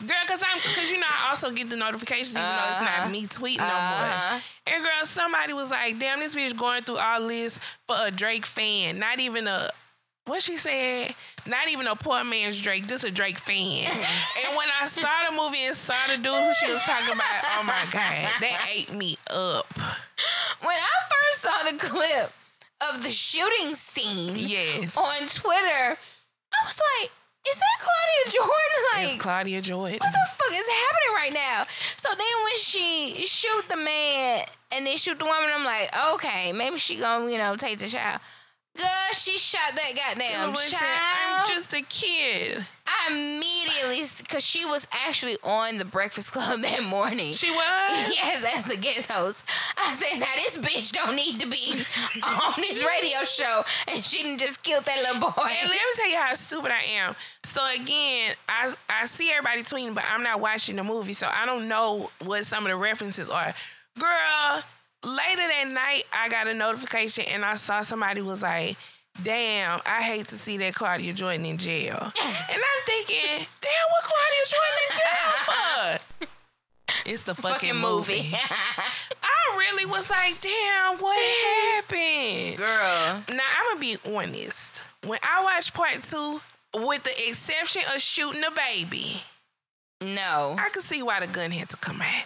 Girl, cause I'm cause you know I also get the notifications even though it's Uh-huh. not me tweeting no Uh-huh. more. And girl, somebody was like, damn, this bitch going through all this for a Drake fan. Not even a what she said, not even a poor man's Drake, just a Drake fan. <laughs> and when I saw the movie and saw the dude who she was talking about, oh my God, that ate me up. When I first saw the clip of the shooting scene Yes. on Twitter, I was like, "Is that Claudia Jordan?" Like, It's Claudia Jordan. what the fuck is happening right now? So then when she shoot the man and then shoot the woman, I'm like, okay, maybe she gonna, you know, take the child. Girl, she shot that goddamn Listen, child. I'm just a kid. I immediately, because she was actually on the Breakfast Club <laughs> that morning. She was. <laughs> Yes, as the guest host. I said, now this bitch don't need to be <laughs> on this radio show. And she done just kill that little boy. And let me tell you how stupid I am. So again, I I see everybody tweeting, but I'm not watching the movie, so I don't know what some of the references are. Girl, later that night, I got a notification and I saw somebody was like, "Damn, I hate to see that Claudia Jordan in jail." <laughs> and I'm thinking, "Damn, what Claudia Jordan in jail for?" It's the fucking, Fucking movie. movie. <laughs> I really was like, "Damn, what happened?" Girl. Now I'm gonna be honest. When I watched part two, with the exception of shooting the baby, No. I could see why the gun had to come out.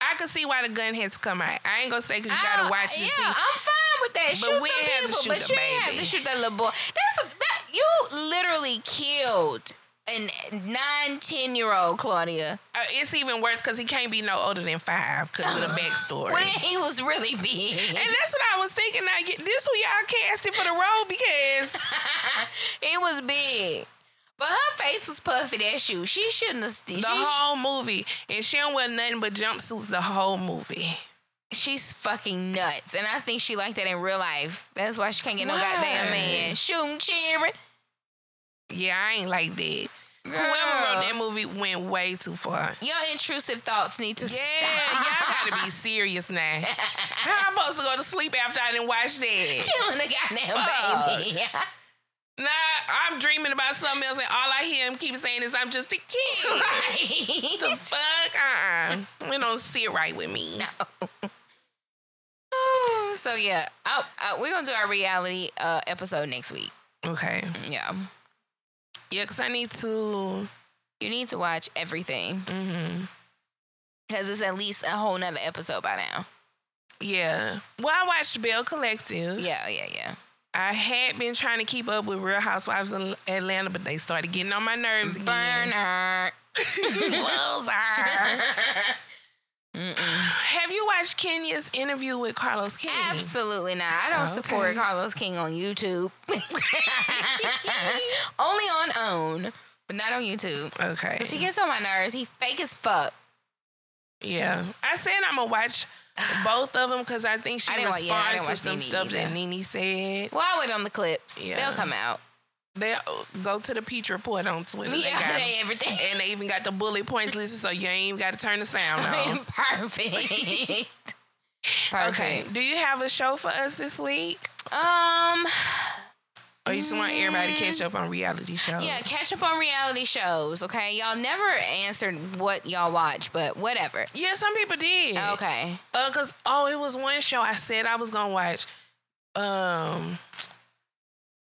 I can see why the gun had to come out. I ain't gonna say because you gotta watch to Yeah, see. I'm fine with that. But shoot we the have to shoot but the you ain't have to shoot that little boy. That's a, that you literally killed a nine, ten year old Claudia. Uh, it's even worse because he can't be no older than five because of the <laughs> backstory. When he was really big. and that's what I was thinking. I get this who y'all casted for the role because <laughs> He was big. But her was puffy that shoe. She shouldn't have st- the whole movie, and she don't wear nothing but jumpsuits the whole movie. she's fucking nuts. And I think she like that in real life. That's why she can't get no Why? goddamn man. Shooting cheering. Yeah, I ain't like that. Whoever wrote that movie went way too far. Your intrusive thoughts need to Yeah, stop. y'all gotta be <laughs> serious now. How am I supposed to go to sleep after I didn't watch that? Killing the goddamn Fuck. baby. <laughs> Nah, I'm dreaming about something else, and all I hear him keep saying is, "I'm just a kid." <laughs> right. The fuck? Uh-uh. It don't sit right with me. Oh, so yeah, i uh, we're gonna do our reality uh, episode next week. Okay. Yeah, Yeah, because I need to. you need to watch everything Mm-hmm. because it's at least a whole nother episode by now. Yeah. Well, I watched Belle Collective. Yeah, yeah, yeah. I had been trying to keep up with Real Housewives of Atlanta, but they started getting on my nerves again. Burner. <laughs> Loser. Have you watched Kenya's interview with Carlos King? Absolutely not. I don't support Carlos King on YouTube. <laughs> Only on own, but not on YouTube. Okay. Cause he gets on my nerves. He fake as fuck. Yeah. I said I'm gonna watch Both of them, because I think she I didn't yeah, responds to some Nene stuff that either. Nene said. Well, I wait on the clips. Yeah. They'll come out. They go to the Peach Report on Twitter. They Yeah, they everything. and they even got the bullet points listed, so you ain't even got to turn the sound <laughs> on. Perfect. <laughs> Perfect. Okay. Do you have a show for us this week? Um. Or you just want everybody to catch up on reality shows? Yeah, catch up on reality shows. Okay, y'all never answered what y'all watch, but whatever. Yeah, some people did. Okay. Uh, cause oh, it was one show I said I was gonna watch. Um,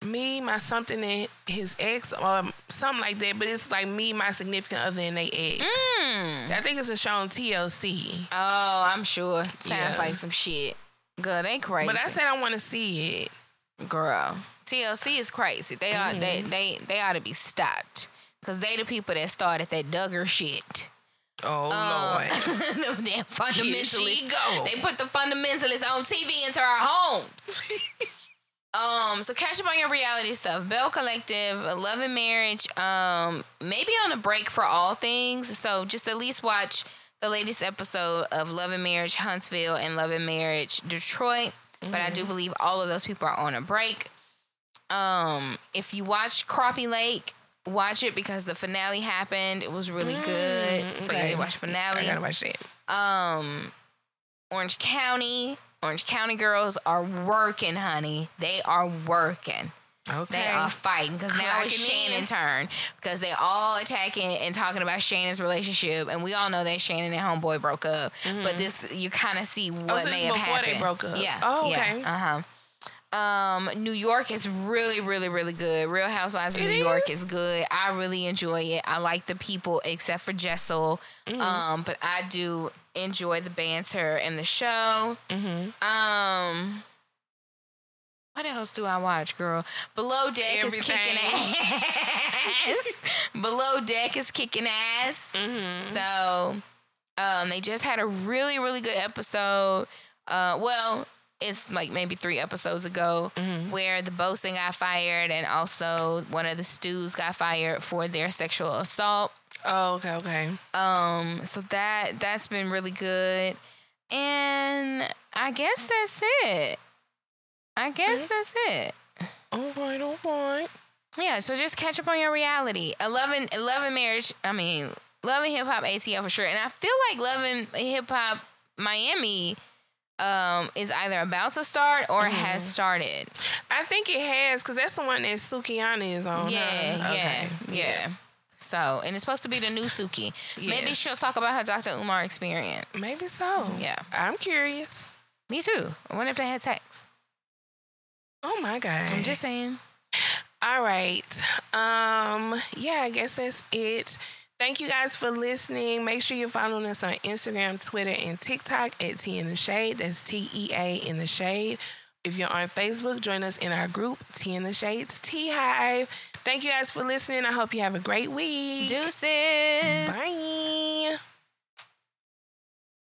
me, my something, and his ex, or something like that. But it's like me, my significant other, and they ex. Hmm. I think it's a show on TLC. Oh, I'm sure. Sounds Yeah. like some shit. Girl, they crazy. But I said I want to see it. Girl, TLC is crazy. They are they Mm-hmm. they they ought to be stopped because they the people that started that Duggar shit. Oh Uh, Lord. <laughs> Them damn fundamentalists. go. They put the fundamentalists on TV into our homes. <laughs> um, so catch up on your reality stuff. Belle Collective, Love and Marriage. Um, maybe on a break for all things. So just at least watch the latest episode of Love and Marriage Huntsville and Love and Marriage Detroit. But I do believe all of those people are on a break. Um, if you watch Crappie Lake, watch it because the finale happened. It was really good. So you need to watch I gotta watch it. um Orange County. Orange County girls are working, honey. They are working. Okay. They are fighting because now it's. Shannon's turn because they all attacking and talking about Shannon's relationship, and we all know that Shannon and Homeboy broke up. But this, you kind of see what Mm-hmm. Oh, so may this have before they broke up. Yeah. Oh, okay. Uh huh. Um, New York is really, really, really good. Real Housewives of New York is? is good. I really enjoy it. I like the people except for Jessel. Mm-hmm. Um, but I do enjoy the banter and the show. Mm-hmm. Um, what else do I watch, girl? Below Deck is kicking ass. <laughs> Below Deck is kicking ass. Mm-hmm. So, um, they just had a really, really good episode. Uh, well, it's like maybe three episodes ago Mm-hmm. where the bosun got fired and also one of the stews got fired for their sexual assault. Oh, okay, okay. Um, so that that's been really good. And I guess that's it. I guess that's it. All right, all right. Yeah, so just catch up on your reality. And, love and marriage, I mean, love and hip hop ATL for sure. And I feel like love and hip hop Miami um is either about to start or has started. I think it has, because that's the one that Sukihana is on. Yeah, huh? yeah, Okay. yeah. So, and it's supposed to be the new Suki. Maybe she'll talk about her Dr. Umar experience. Maybe so. Yeah. I'm curious. Me too. I wonder if they had sex. Oh my God. I'm just saying. All right. Um, yeah, I guess that's it. Thank you guys for listening. Make sure you're following us on Instagram, Twitter, and TikTok at Tea in the Shade. That's T E A in the Shade. If you're on Facebook, join us in our group, T in the Shades, T Hive. Thank you guys for listening. I hope you have a great week. Deuces. Bye.